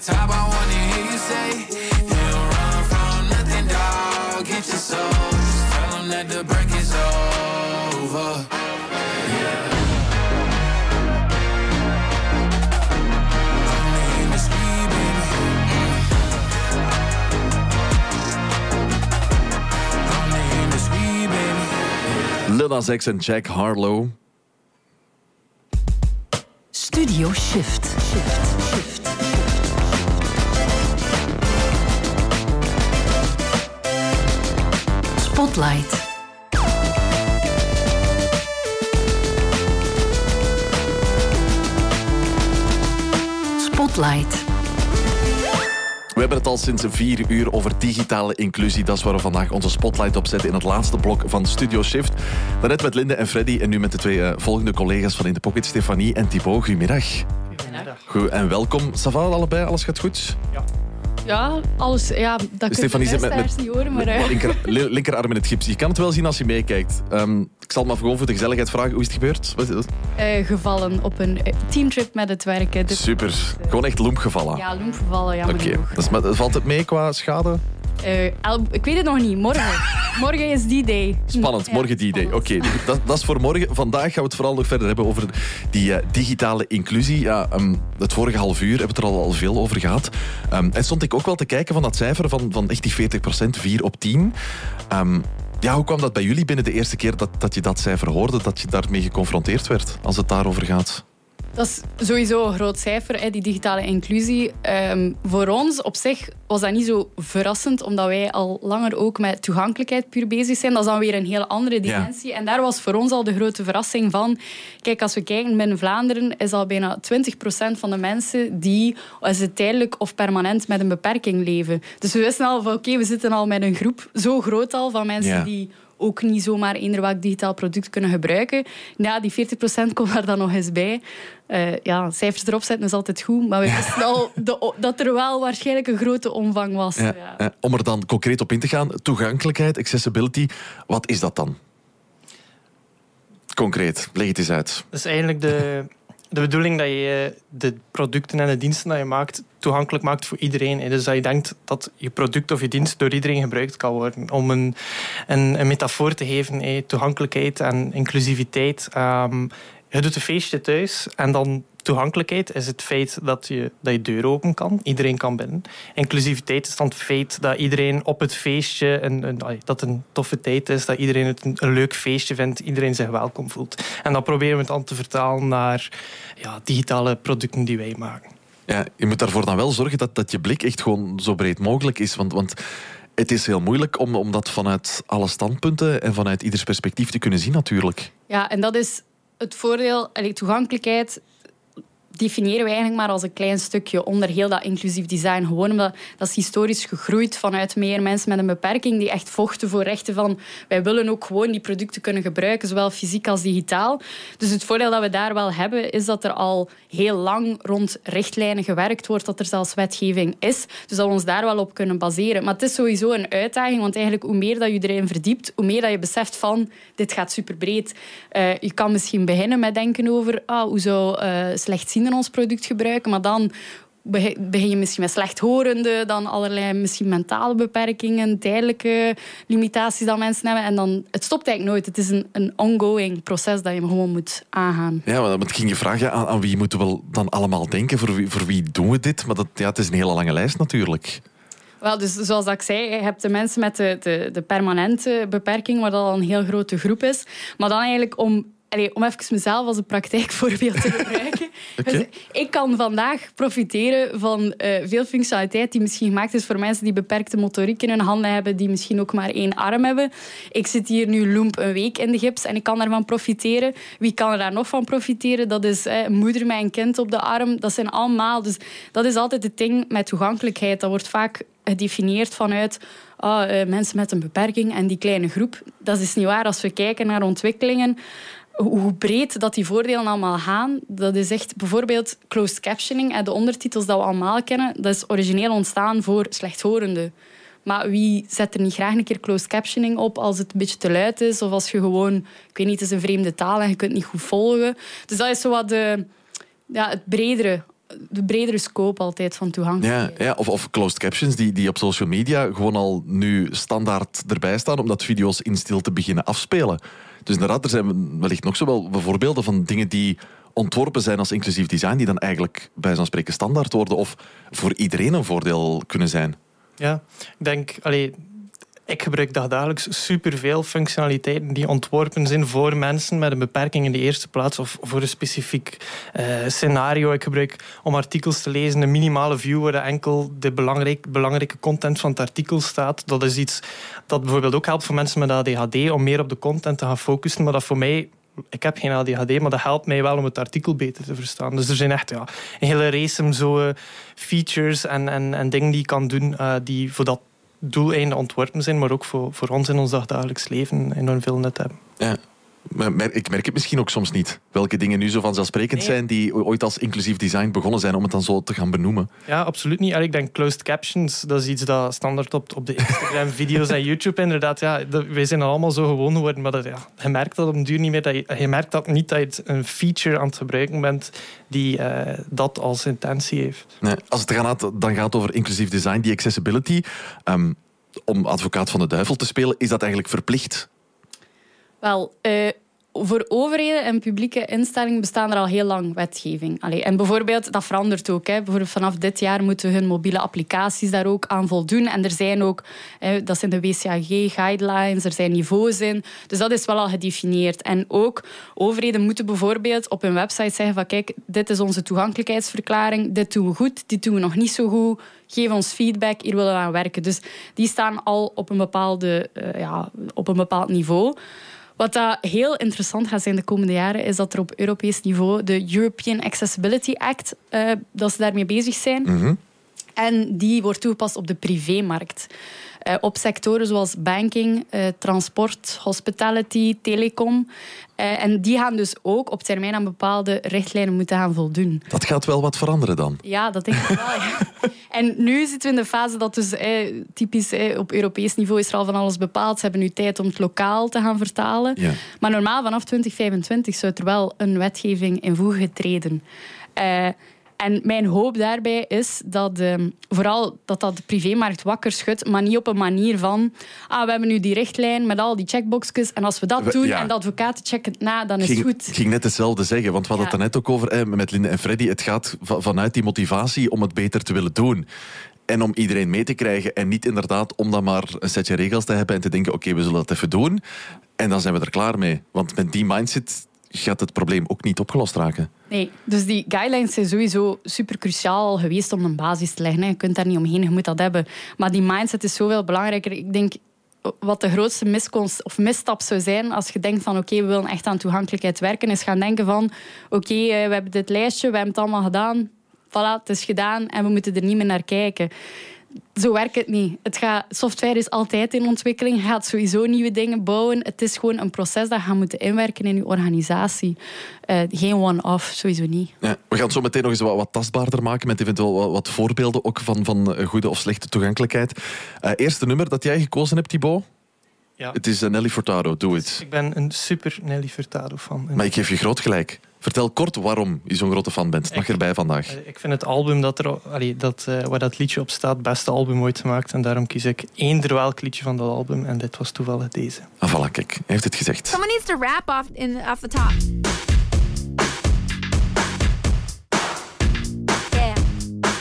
Top, I wanna hear you say, You don't run from nothing, dog. Get your soul. Just tell them that the break is over. Street, baby. Lil Nas X en Jack Harlow. Studio. Shift. Spotlight. Spotlight. We hebben het al sinds vier uur over digitale inclusie. Dat is waar we vandaag onze spotlight op zetten in het laatste blok van Studio Shift. Daarnet met Linde en Freddy en nu met de twee eh, volgende collega's van In de Pocket, Stefanie en Thibaut. Goedemiddag. Goed en welkom. Sava, allebei, alles gaat goed? Ja, alles. Ja, dat Stefanie zit met- met- niet horen, maar... eh, Linker, li- linkerarm in het gips. Je kan het wel zien als je meekijkt. Ehm, ik zal maar gewoon voor de gezelligheid vragen. Hoe is het gebeurd? Wat is het? eh, gevallen op een eh, teamtrip met het werken. Dus, Super. Gewoon echt loemp gevallen. Ja, loemp gevallen, jammer Oké. Valt het mee qua schade? Eh, ik weet het nog niet. Morgen. morgen is die day. Spannend, Ja, morgen die day. Oké, dat, dat is voor morgen. Vandaag gaan we het vooral nog verder hebben over die eh, digitale inclusie. Ja, ehm, het vorige half uur hebben we het er al, al veel over gehad. Ehm, en stond ik ook wel te kijken van dat cijfer van, van echt die 40%, 4 op 10. Ehm, ja, hoe kwam dat bij jullie binnen de eerste keer dat, dat je dat cijfer hoorde, dat je daarmee geconfronteerd werd, als het daarover gaat? Dat is sowieso een groot cijfer, hè, die digitale inclusie. Ehm, voor ons op zich was dat niet zo verrassend, omdat wij al langer ook met toegankelijkheid puur bezig zijn. Dat is dan weer een heel andere dimensie. En daar was voor ons al de grote verrassing van... Kijk, als we kijken binnen Vlaanderen, is al bijna 20% van de mensen die is het tijdelijk of permanent met een beperking leven. Dus we wisten al van, oké, we zitten al met een groep zo groot al van mensen Ja. die ook niet zomaar eender welk digitaal product kunnen gebruiken. Ja, die 40% komt daar dan nog eens bij. Eh, ja, cijfers erop zetten is altijd goed, maar we wisten al de, dat er wel waarschijnlijk een grote omvang was. Ja, Ja. eh, om er dan concreet op in te gaan, toegankelijkheid, accessibility, wat is dat dan? Concreet, leg het eens uit. Dat is eigenlijk de, de bedoeling dat je de producten en de diensten dat je maakt toegankelijk maakt voor iedereen. Dus dat je denkt dat je product of je dienst door iedereen gebruikt kan worden. Om een, een, een metafoor te geven, hè, toegankelijkheid en inclusiviteit. Ehm, je doet een feestje thuis en dan toegankelijkheid is het feit dat je, dat je deur open kan. Iedereen kan binnen. Inclusiviteit is dan het feit dat iedereen op het feestje, een, een, dat een toffe tijd is, dat iedereen het een, een leuk feestje vindt, iedereen zich welkom voelt. En dat proberen we dan te vertalen naar ja, digitale producten die wij maken. Ja, je moet daarvoor dan wel zorgen dat, dat je blik echt gewoon zo breed mogelijk is. Want, want het is heel moeilijk om, om dat vanuit alle standpunten en vanuit ieders perspectief te kunnen zien, natuurlijk. Ja, en dat is het voordeel. toegankelijkheid definiëren we eigenlijk maar als een klein stukje onder heel dat inclusief design. Gewoon omdat dat is historisch gegroeid vanuit meer mensen met een beperking die echt vochten voor rechten van wij willen ook gewoon die producten kunnen gebruiken, zowel fysiek als digitaal. Dus het voordeel dat we daar wel hebben, is dat er al heel lang rond richtlijnen gewerkt wordt, dat er zelfs wetgeving is. Dus dat we ons daar wel op kunnen baseren. Maar het is sowieso een uitdaging, want eigenlijk hoe meer dat je erin verdiept, hoe meer dat je beseft van dit gaat superbreed. Eh je kan misschien beginnen met denken over ah, hoe zou eh slechtzienden ons product gebruiken, maar dan beg- begin je misschien met slechthorenden, dan allerlei misschien mentale beperkingen, tijdelijke limitaties dat mensen hebben. En dan, het stopt eigenlijk nooit. Het is een, een ongoing proces dat je gewoon moet aangaan. Ja, want ik ging je vragen, aan, aan wie moeten we dan allemaal denken? Voor wie, voor wie doen we dit? Maar dat, ja, het is een hele lange lijst natuurlijk. Wel, dus zoals dat ik zei, je hebt de mensen met de, de, de permanente beperking, waar dat al een heel grote groep is. Maar dan eigenlijk om, allee, om even mezelf als een praktijkvoorbeeld te gebruiken. Dus ik kan vandaag profiteren van eh, veel functionaliteit die misschien gemaakt is voor mensen die beperkte motoriek in hun handen hebben, die misschien ook maar één arm hebben. Ik zit hier nu loemp een week in de gips en ik kan daarvan profiteren. Wie kan er daar nog van profiteren? Dat is eh, moeder met een kind op de arm. Dat zijn allemaal. Dus dat is altijd het ding met toegankelijkheid. Dat wordt vaak gedefinieerd vanuit ah, eh, mensen met een beperking en die kleine groep. Dat is niet waar. Als we kijken naar ontwikkelingen hoe breed dat die voordelen allemaal gaan. Dat is echt bijvoorbeeld closed captioning. De ondertitels dat we allemaal kennen, dat is origineel ontstaan voor slechthorenden. Maar wie zet er niet graag een keer closed captioning op als het een beetje te luid is? Of als je gewoon, ik weet niet, het is een vreemde taal en je kunt niet goed volgen. Dus dat is zo wat de, ja, het bredere de bredere scope altijd van toegankelijkheid. Ja, ja, of, of closed captions die, die op social media gewoon al nu standaard erbij staan, omdat video's in stilte beginnen afspelen. Dus inderdaad, er zijn wellicht nog zo wel voorbeelden van dingen die ontworpen zijn als inclusief design, die dan eigenlijk bij zo'n spreken standaard worden of voor iedereen een voordeel kunnen zijn. Ja, ik denk, allee, ik gebruik dagelijks superveel functionaliteiten die ontworpen zijn voor mensen met een beperking in de eerste plaats of voor een specifiek uh, scenario. Ik gebruik om artikels te lezen een minimale view waar enkel de belangrijk, belangrijke content van het artikel staat. Dat is iets dat bijvoorbeeld ook helpt voor mensen met ADHD om meer op de content te gaan focussen, maar dat voor mij ik heb geen ADHD, maar dat helpt mij wel om het artikel beter te verstaan. Dus er zijn echt ja, een hele race om zo eh, features en, en, en dingen die je kan doen uh, die voor dat doeleinden ontworpen zijn, maar ook voor, voor ons in ons dagelijks leven enorm veel nut hebben. Ja. Ik merk het misschien ook soms niet. Welke dingen nu zo vanzelfsprekend zijn die ooit als inclusief design begonnen zijn om het dan zo te gaan benoemen. Ja, absoluut niet. Ik denk closed captions, dat is iets dat standaard op, op de Instagram-video's en YouTube inderdaad. Ja, wij zijn allemaal zo gewoon geworden, maar dat, ja, je merkt dat op een duur niet meer. Dat je, je merkt dat niet dat je een feature aan het gebruiken bent die uh, dat als intentie heeft. Nee, als het gaat, dan gaat over inclusief design, die accessibility. Um, om advocaat van de duivel te spelen, is dat eigenlijk verplicht? Wel, uh, voor overheden en publieke instellingen bestaan er al heel lang wetgeving. En bijvoorbeeld, dat verandert ook. Hè. Vanaf dit jaar moeten hun mobiele applicaties daar ook aan voldoen. En er zijn ook, hè, dat zijn de WCAG-guidelines, er zijn niveaus in. Dus dat is wel al gedefinieerd. En ook overheden moeten bijvoorbeeld op hun website zeggen van kijk, dit is onze toegankelijkheidsverklaring, dit doen we goed, dit doen we nog niet zo goed. Geef ons feedback, hier willen we aan werken. Dus die staan al op een, bepaalde, uh, ja, op een bepaald niveau. Wat dat heel interessant gaat zijn de komende jaren, is dat er op Europees niveau de European Accessibility Act, uh, dat ze daarmee bezig zijn. Mhm. En die wordt toegepast op de privémarkt. Uh, op sectoren zoals banking, uh, transport, hospitality, telecom. Uh, en die gaan dus ook op termijn aan bepaalde richtlijnen moeten gaan voldoen. Dat gaat wel wat veranderen dan? Ja, dat denk ik wel. Ja. En nu zitten we in de fase dat dus typisch op Europees niveau is er al van alles bepaald. Ze hebben nu tijd om het lokaal te gaan vertalen. Ja. Maar normaal vanaf 2025 zou er wel een wetgeving in voegen treden. En mijn hoop daarbij is dat uh, vooral dat, dat de privémarkt wakker schudt, maar niet op een manier van ah, we hebben nu die richtlijn met al die checkboxes en als we dat doen en de advocaten checken het na, dan is het goed. Ik ging net hetzelfde zeggen, want we hadden het er net ook over eh, met Linde en Freddy. Het gaat vanuit die motivatie om het beter te willen doen. En om iedereen mee te krijgen. En niet inderdaad om dan maar een setje regels te hebben en te denken: oké, we zullen dat even doen. En dan zijn we er klaar mee. Want met die mindset gaat het probleem ook niet opgelost raken. Nee, dus die guidelines zijn sowieso super cruciaal geweest om een basis te leggen. Je kunt daar niet omheen, je moet dat hebben. Maar die mindset is zoveel belangrijker. Ik denk, wat de grootste miskonst of misstap zou zijn als je denkt van oké, we willen echt aan toegankelijkheid werken, is gaan denken van oké, eh, we hebben dit lijstje, we hebben het allemaal gedaan. Voilà, het is gedaan en we moeten er niet meer naar kijken zo werkt het niet. Het gaat, software is altijd in ontwikkeling. Je gaat sowieso nieuwe dingen bouwen. Het is gewoon een proces dat je moet inwerken in je organisatie. Uh, geen one-off, sowieso niet. Ja, we gaan het zo meteen nog eens wat, wat tastbaarder maken met eventueel wat, wat, voorbeelden ook van, van eh, goede of slechte toegankelijkheid. Uh, eerste nummer dat jij gekozen hebt, Thibaut? Ja. Het is Nelly Furtado, Do It. Ik ben een super Nelly Furtado fan. Maar ik geef je groot gelijk. Vertel kort waarom je zo'n grote fan bent. Het mag erbij vandaag. Ik vind het album dat er, allee, dat, uh, waar dat liedje op staat, het beste album ooit gemaakt. En daarom kies ik eender welk liedje van dat album. En dit was toevallig deze. Ah, voilà, kijk. Hij heeft het gezegd. Someone needs to rap off, in, off the top. Yeah,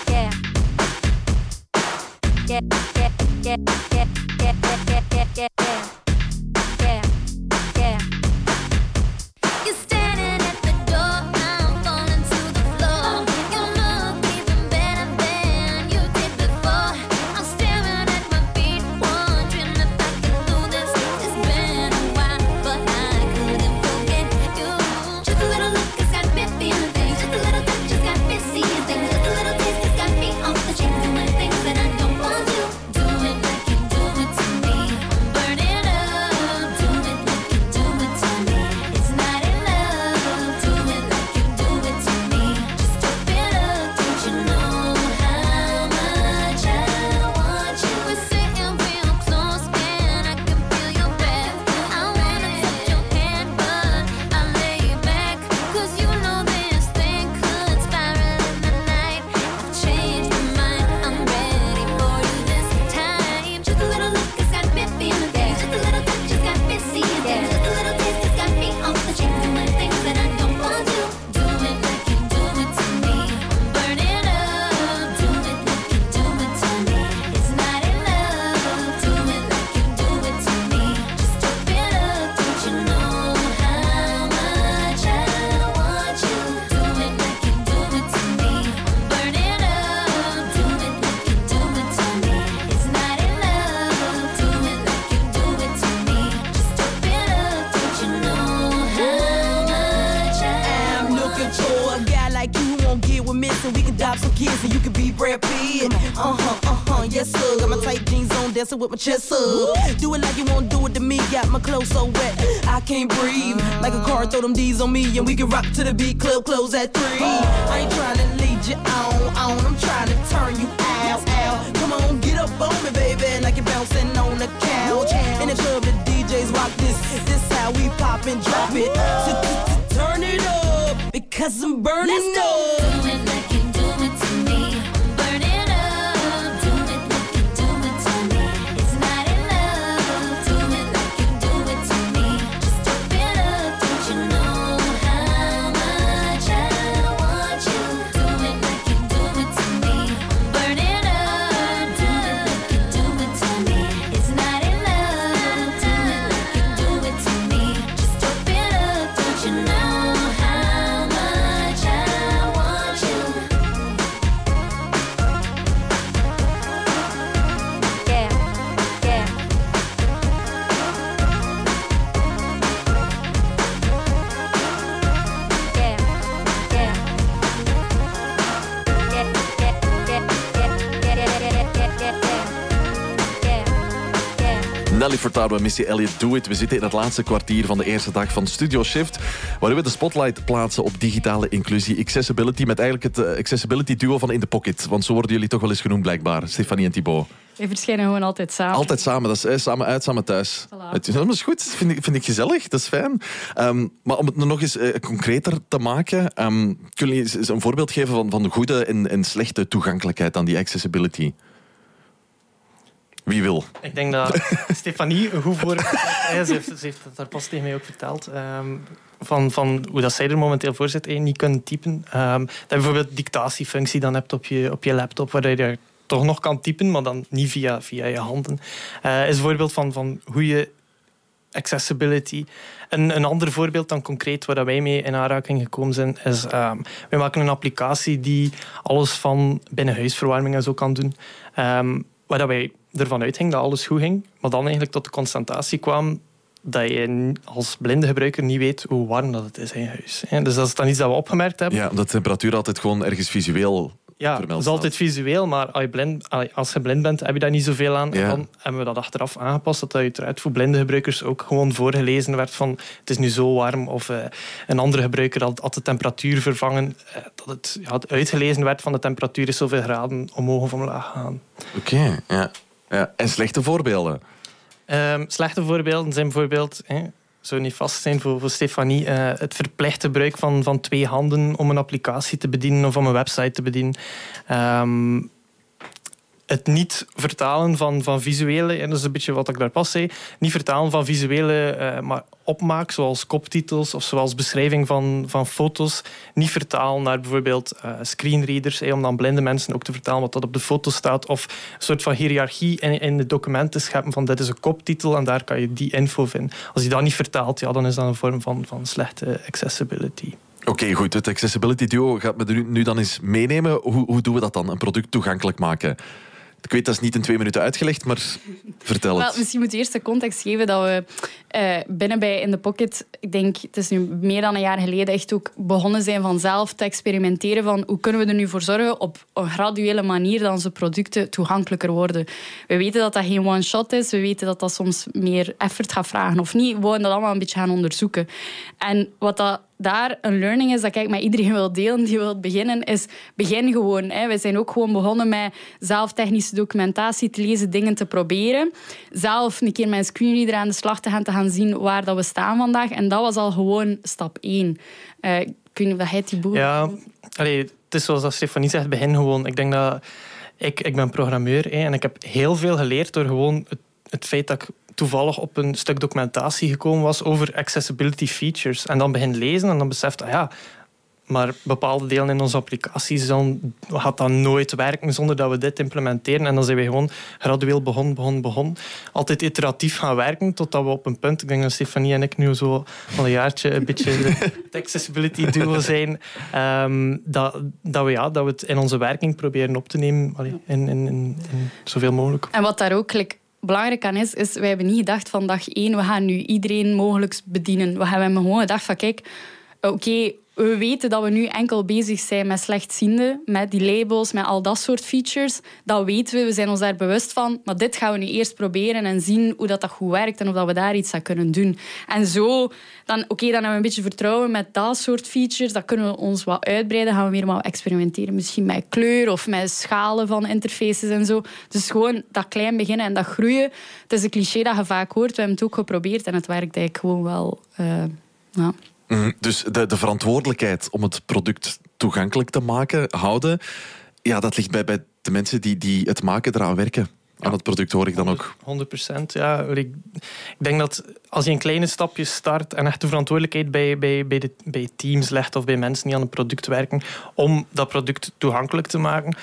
yeah. Yeah, yeah, yeah, yeah, yeah, yeah, kids and you can be Brad Pitt. Uh huh, uh huh, yes sir. Got my tight jeans on, dancing with my chest up. Do it like you won't do it to me. Got my clothes so wet, I can't breathe. Like a car, throw them D's on me and we can rock to the beat. Club close at three. I ain't trying to lead you on, on. I'm trying to turn you out, out. Come on, get up on me, baby, like you're bouncing on the couch. In the club, the DJs rock this. This how we pop and drop it. Turn it up because I'm burning up. Nelly Furtado en Missy Elliott Do It. We zitten in het laatste kwartier van de eerste dag van Studio Shift, waar we de spotlight plaatsen op digitale inclusie, accessibility, met eigenlijk het eh, accessibility duo van In The Pocket. Want zo worden jullie toch wel eens genoemd, blijkbaar, Stefanie en Thibaut. We verschijnen gewoon altijd samen. Altijd samen, dat is eh, samen uit, samen thuis. Voilà. Het is, dat is goed, vind ik, vind ik gezellig, dat is fijn. Ehm, maar om het nog eens eh, concreter te maken, ehm, kunnen jullie eens- eens een voorbeeld geven van, van de goede en, en slechte toegankelijkheid aan die accessibility? Wie wil? Ik denk dat Stefanie een goed voorbeeld. Ze heeft, ze heeft het daar pas tegen mij ook verteld. ehm, van, van hoe dat zij er momenteel voor zit en niet kunnen typen. Ehm, dat je bijvoorbeeld dictatiefunctie dan hebt op je, op je laptop, waar je daar toch nog kan typen, maar dan niet via, via je handen. Eh, is een voorbeeld van, van hoe je accessibility. Een, een ander voorbeeld dan concreet waar dat wij mee in aanraking gekomen zijn, is ehm wij maken een applicatie die alles van binnenhuisverwarming en zo kan doen. Waar wij ervan uitgingen dat alles goed ging, maar dan eigenlijk tot de constatatie kwam dat je als blinde gebruiker niet weet hoe warm dat het is in huis. Dus dat is dan iets dat we opgemerkt hebben. Ja, omdat de temperatuur altijd gewoon ergens visueel Ja, vermeld dat is altijd visueel, maar als je, blind, allee, als je blind bent, heb je daar niet zoveel aan. En dan hebben we dat achteraf aangepast, dat dat uiteraard voor blinde gebruikers ook gewoon voorgelezen werd van het is nu zo warm. Of eh, een andere gebruiker had, had de temperatuur vervangen, eh, dat het ja, het uitgelezen werd van de temperatuur is zoveel graden omhoog of omlaag gaan. Oké, ja. ja. En slechte voorbeelden? Ehm, slechte voorbeelden zijn bijvoorbeeld, zou niet vast zijn voor, voor Stefanie, eh, het verplicht gebruik van, van twee handen om een applicatie te bedienen of om een website te bedienen. Ehm, het niet vertalen van, van visuele, en dat is een beetje wat ik daar pas zei, niet vertalen van visuele eh, maar opmaak, zoals koptitels of zoals beschrijving van, van foto's, niet vertalen naar bijvoorbeeld eh, screenreaders, om dan blinde mensen ook te vertalen wat dat op de foto staat, of een soort van hiërarchie in, in de documenten scheppen van dit is een koptitel en daar kan je die info vinden. Als je dat niet vertaalt, ja, dan is dat een vorm van, van slechte accessibility. Oké, goed. Het Accessibility Duo gaat me nu, nu dan eens meenemen. Hoe, hoe doen we dat dan? Een product toegankelijk maken? Ik weet, dat is niet in twee minuten uitgelegd, maar vertel het. misschien moet we eerst de context geven dat we eh, binnen bij In The Pocket, ik denk het is nu meer dan een jaar geleden, echt ook begonnen zijn van zelf te experimenteren van hoe kunnen we er nu voor zorgen op een graduele manier dat onze producten toegankelijker worden. We weten dat dat geen one-shot is, we weten dat dat soms meer effort gaat vragen of niet. We willen dat allemaal een beetje gaan onderzoeken. En wat dat daar een learning is dat ik met iedereen wil delen die wil beginnen, is begin gewoon. Hè. We zijn ook gewoon begonnen met zelf technische documentatie te lezen, dingen te proberen. Zelf een keer een screenreader aan de slag te gaan, te gaan zien waar dat we staan vandaag. En dat was al gewoon stap één. Eh, ik weet niet of dat hij die boer... Ja, allee, het is zoals Stefanie zegt, begin gewoon. Ik denk dat ik, ik ben programmeur hè, en ik heb heel veel geleerd door gewoon het, het feit dat ik toevallig op een stuk documentatie gekomen was over accessibility features. En dan begin lezen en dan beseft, ah ja, maar bepaalde delen in onze applicaties dan gaat dat nooit werken zonder dat we dit implementeren. En dan zijn we gewoon gradueel begon, begon, begon. Altijd iteratief gaan werken totdat we op een punt, ik denk dat Stefanie en ik nu zo al een jaartje een beetje het accessibility duo zijn, ehm, dat, dat, we, ja, dat we het in onze werking proberen op te nemen allee, in, in, in, in zoveel mogelijk. En wat daar ook belangrijk aan is, is wij hebben niet gedacht van dag één, we gaan nu iedereen mogelijk bedienen. We hebben gewoon gedacht van, kijk, oké, we weten dat we nu enkel bezig zijn met slechtzienden, met die labels, met al dat soort features. Dat weten we, we zijn ons daar bewust van. Maar dit gaan we nu eerst proberen en zien hoe dat, dat goed werkt en of dat we daar iets aan kunnen doen. En zo, dan, oké, dan hebben we een beetje vertrouwen met dat soort features. Dan kunnen we ons wat uitbreiden, gaan we weer wat experimenteren. Misschien met kleur of met schalen van interfaces en zo. Dus gewoon dat klein beginnen en dat groeien. Het is een cliché dat je vaak hoort. We hebben het ook geprobeerd en het werkt eigenlijk gewoon wel. eh, ja. Mhm. Dus de, de verantwoordelijkheid om het product toegankelijk te maken, houden, ja, dat ligt bij, bij de mensen die, die het maken, eraan werken. Aan het product hoor ik dan ook. 100% ja. Ik, denk dat als je in kleine stapjes start en echt de verantwoordelijkheid bij, bij, bij, de, bij teams legt of bij mensen die aan een product werken, om dat product toegankelijk te maken,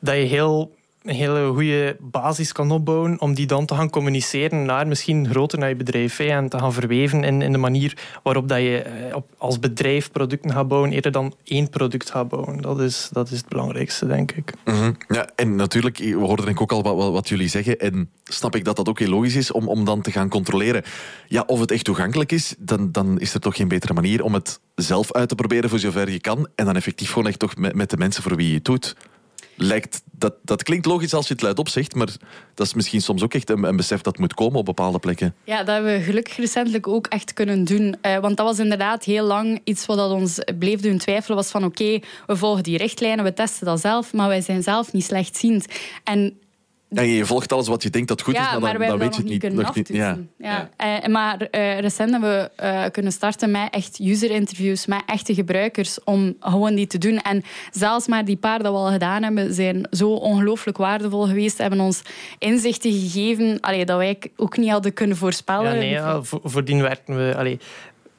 dat je heel, een hele goede basis kan opbouwen om die dan te gaan communiceren naar misschien groter naar je bedrijf hè, en te gaan verweven in, in de manier waarop dat je eh, op, als bedrijf producten gaat bouwen, eerder dan één product gaat bouwen. Dat is, dat is het belangrijkste, denk ik. Mhm. Ja, en natuurlijk, we hoorden ik ook al wat, wat, wat jullie zeggen. En snap ik dat dat ook heel logisch is om, om dan te gaan controleren ja, of het echt toegankelijk is. Dan, dan is er toch geen betere manier om het zelf uit te proberen voor zover je kan. En dan effectief gewoon echt toch met, met de mensen voor wie je het doet. Lijkt, dat, dat klinkt logisch als je het luidop zegt, maar dat is misschien soms ook echt een, een besef dat moet komen op bepaalde plekken. Ja, dat hebben we gelukkig recentelijk ook echt kunnen doen. Eh, want dat was inderdaad heel lang iets wat dat ons bleef doen twijfelen. Was van oké, we volgen die richtlijnen, we testen dat zelf, maar wij zijn zelf niet slechtziend. En Ja, je volgt alles wat je denkt dat goed ja, is, maar, maar dan, wij dan weet je het nog niet. nog niet ja. Eh, maar eh, recent hebben we eh, kunnen starten met echt user-interviews met echte gebruikers om gewoon die te doen. En zelfs maar die paar dat we al gedaan hebben, zijn zo ongelooflijk waardevol geweest. Hebben ons inzichten gegeven allee, dat wij ook niet hadden kunnen voorspellen. Ja, nee, voordien werken we... Allee,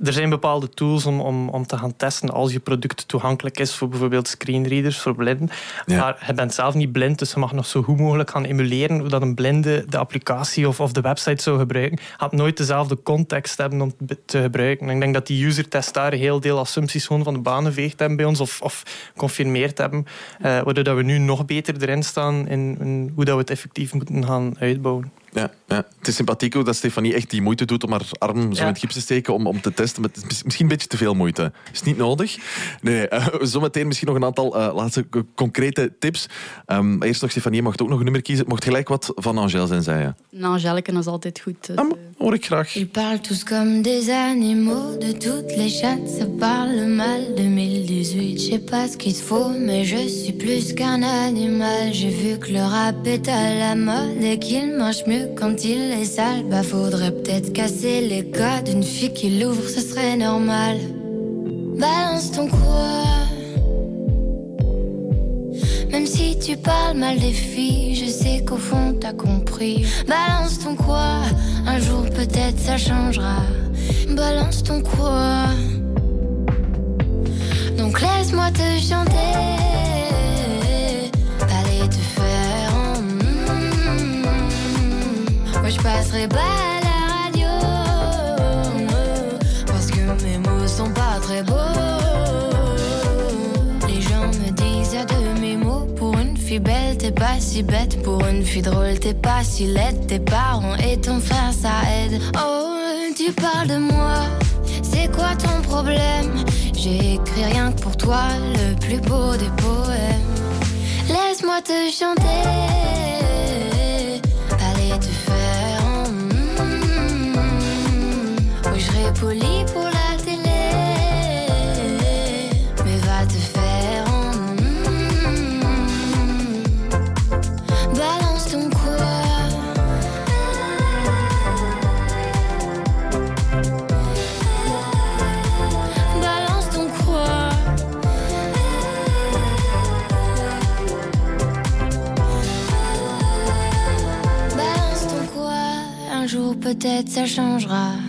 er zijn bepaalde tools om, om, om te gaan testen als je product toegankelijk is voor bijvoorbeeld screenreaders voor blinden. Maar je bent zelf niet blind, dus je mag nog zo goed mogelijk gaan emuleren hoe dat een blinde de applicatie of, of de website zou gebruiken. Gaat nooit dezelfde context hebben om te- te gebruiken. En ik denk dat die user-test daar een heel deel assumpties gewoon van de baan geveegd hebben bij ons of, of confirmeerd hebben. eh, waardoor dat we nu nog beter erin staan in, in hoe dat we het effectief moeten gaan uitbouwen. Ja, ja. Het is sympathiek ook dat Stefanie echt die moeite doet om haar arm zo Ja. in het gips te steken om, om te testen. Maar het is misschien een beetje te veel moeite. Is niet nodig. Nee, eh, zometeen misschien nog een aantal eh, laatste concrete tips. Ehm, maar eerst nog, Stefanie, je mocht ook nog een nummer kiezen. Mocht gelijk wat van Angèle zijn, zei je. Nou, is altijd goed. dus, eh. Hoor ik graag. Ils parlent tous comme des animaux, de toutes les chattes, ça parle mal. 2018, je sais pas ce qu'il faut, mais je suis plus qu'un animal. J'ai vu que le rap est à la mode et qu'il marche mieux quand il est sale. Bah, faudrait peut-être casser les codes. Une fille qui l'ouvre, ce serait normal. Balance ton quoi. Même si tu parles mal des filles, je sais qu'au fond t'as compris. Balance ton quoi, un jour peut-être ça changera. Balance ton quoi. Donc laisse-moi te chanter. Passerai pas à la radio. Parce que mes mots sont pas très beaux. Les gens me disent à demi-mot Pour une fille belle, t'es pas si bête. Pour une fille drôle, t'es pas si laide. Tes parents et ton frère, ça aide. Oh, tu parles de moi. C'est quoi ton problème? J'ai écrit rien que pour toi Le plus beau des poèmes. Laisse-moi te chanter poli pour la télé. Mais va te faire en mm. Balance ton quoi. Balance ton quoi. Balance ton quoi. Un jour peut-être ça changera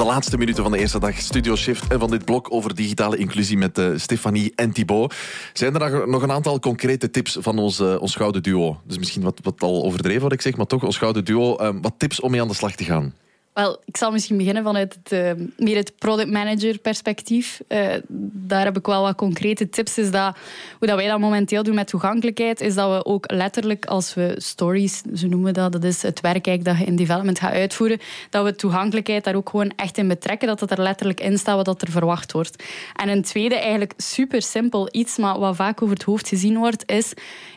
De laatste minuten van de eerste dag Studio Shift en van dit blok over digitale inclusie met eh, Stefanie en Thibaut. Zijn er nog- een aantal concrete tips van ons, eh, ons gouden duo? Dus misschien wat, wat al overdreven wat ik zeg, maar toch ons gouden duo. eh, wat tips om mee aan de slag te gaan? Wel, ik zal misschien beginnen vanuit het, eh, meer het product manager perspectief. Eh, daar heb ik wel wat concrete tips. Is dat, hoe dat wij dat momenteel doen met toegankelijkheid, is dat we ook letterlijk als we stories, zo noemen we dat, dat is het werk dat je in development gaat uitvoeren, dat we toegankelijkheid daar ook gewoon echt in betrekken, dat het er letterlijk in staat wat er verwacht wordt. En een tweede, eigenlijk super simpel iets, maar wat vaak over het hoofd gezien wordt, is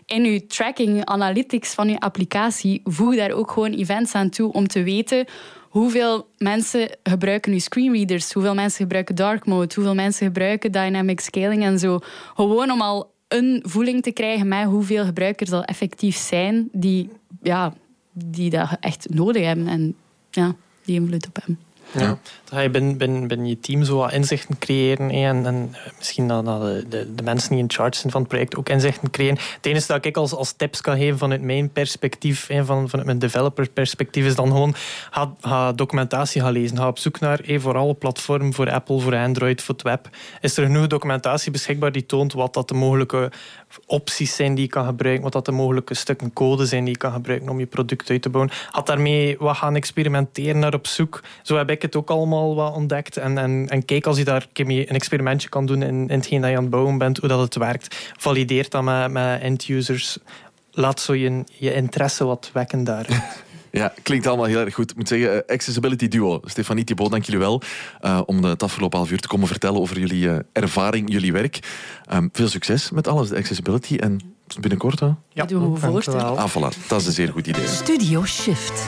in uw tracking, analytics van uw applicatie, voeg daar ook gewoon events aan toe om te weten hoeveel mensen gebruiken uw screenreaders, hoeveel mensen gebruiken dark mode, hoeveel mensen gebruiken dynamic scaling en zo. Gewoon om al een voeling te krijgen met hoeveel gebruikers al effectief zijn die, ja, die dat echt nodig hebben en ja, die invloed op hebben. Ja. Dan ga je binnen, binnen, binnen je team zo wat inzichten creëren. En, en eh, misschien dat, dat de, de, mensen die in charge zijn van het project ook inzichten creëren. Het enige dat ik als, als tips kan geven vanuit mijn perspectief, hè, van, vanuit mijn developer perspectief, is dan gewoon ga, documentatie gaan lezen. Ga op zoek naar, hè, voor alle platformen, voor Apple, voor Android, voor het web. Is er genoeg documentatie beschikbaar die toont wat dat de mogelijke opties zijn die je kan gebruiken, wat dat de mogelijke stukken code zijn die je kan gebruiken om je product uit te bouwen. Had daarmee wat gaan experimenteren naar op zoek. Zo heb ik het ook allemaal wat ontdekt. En, en, en kijk als je daar een experimentje kan doen in, in hetgeen dat je aan het bouwen bent, hoe dat het werkt. Valideer dat met, met end-users. Laat zo je, je interesse wat wekken daar. Ja, klinkt allemaal heel erg goed. Ik moet zeggen, eh, Accessibility Duo. Stefanie Thibault, dank jullie wel eh, om het afgelopen half uur te komen vertellen over jullie eh, ervaring, jullie werk. Ehm, veel succes met alles, de accessibility. En binnenkort, hè? Ja, doen we. Ah, voilà. Dat is een zeer goed idee. Studio Shift.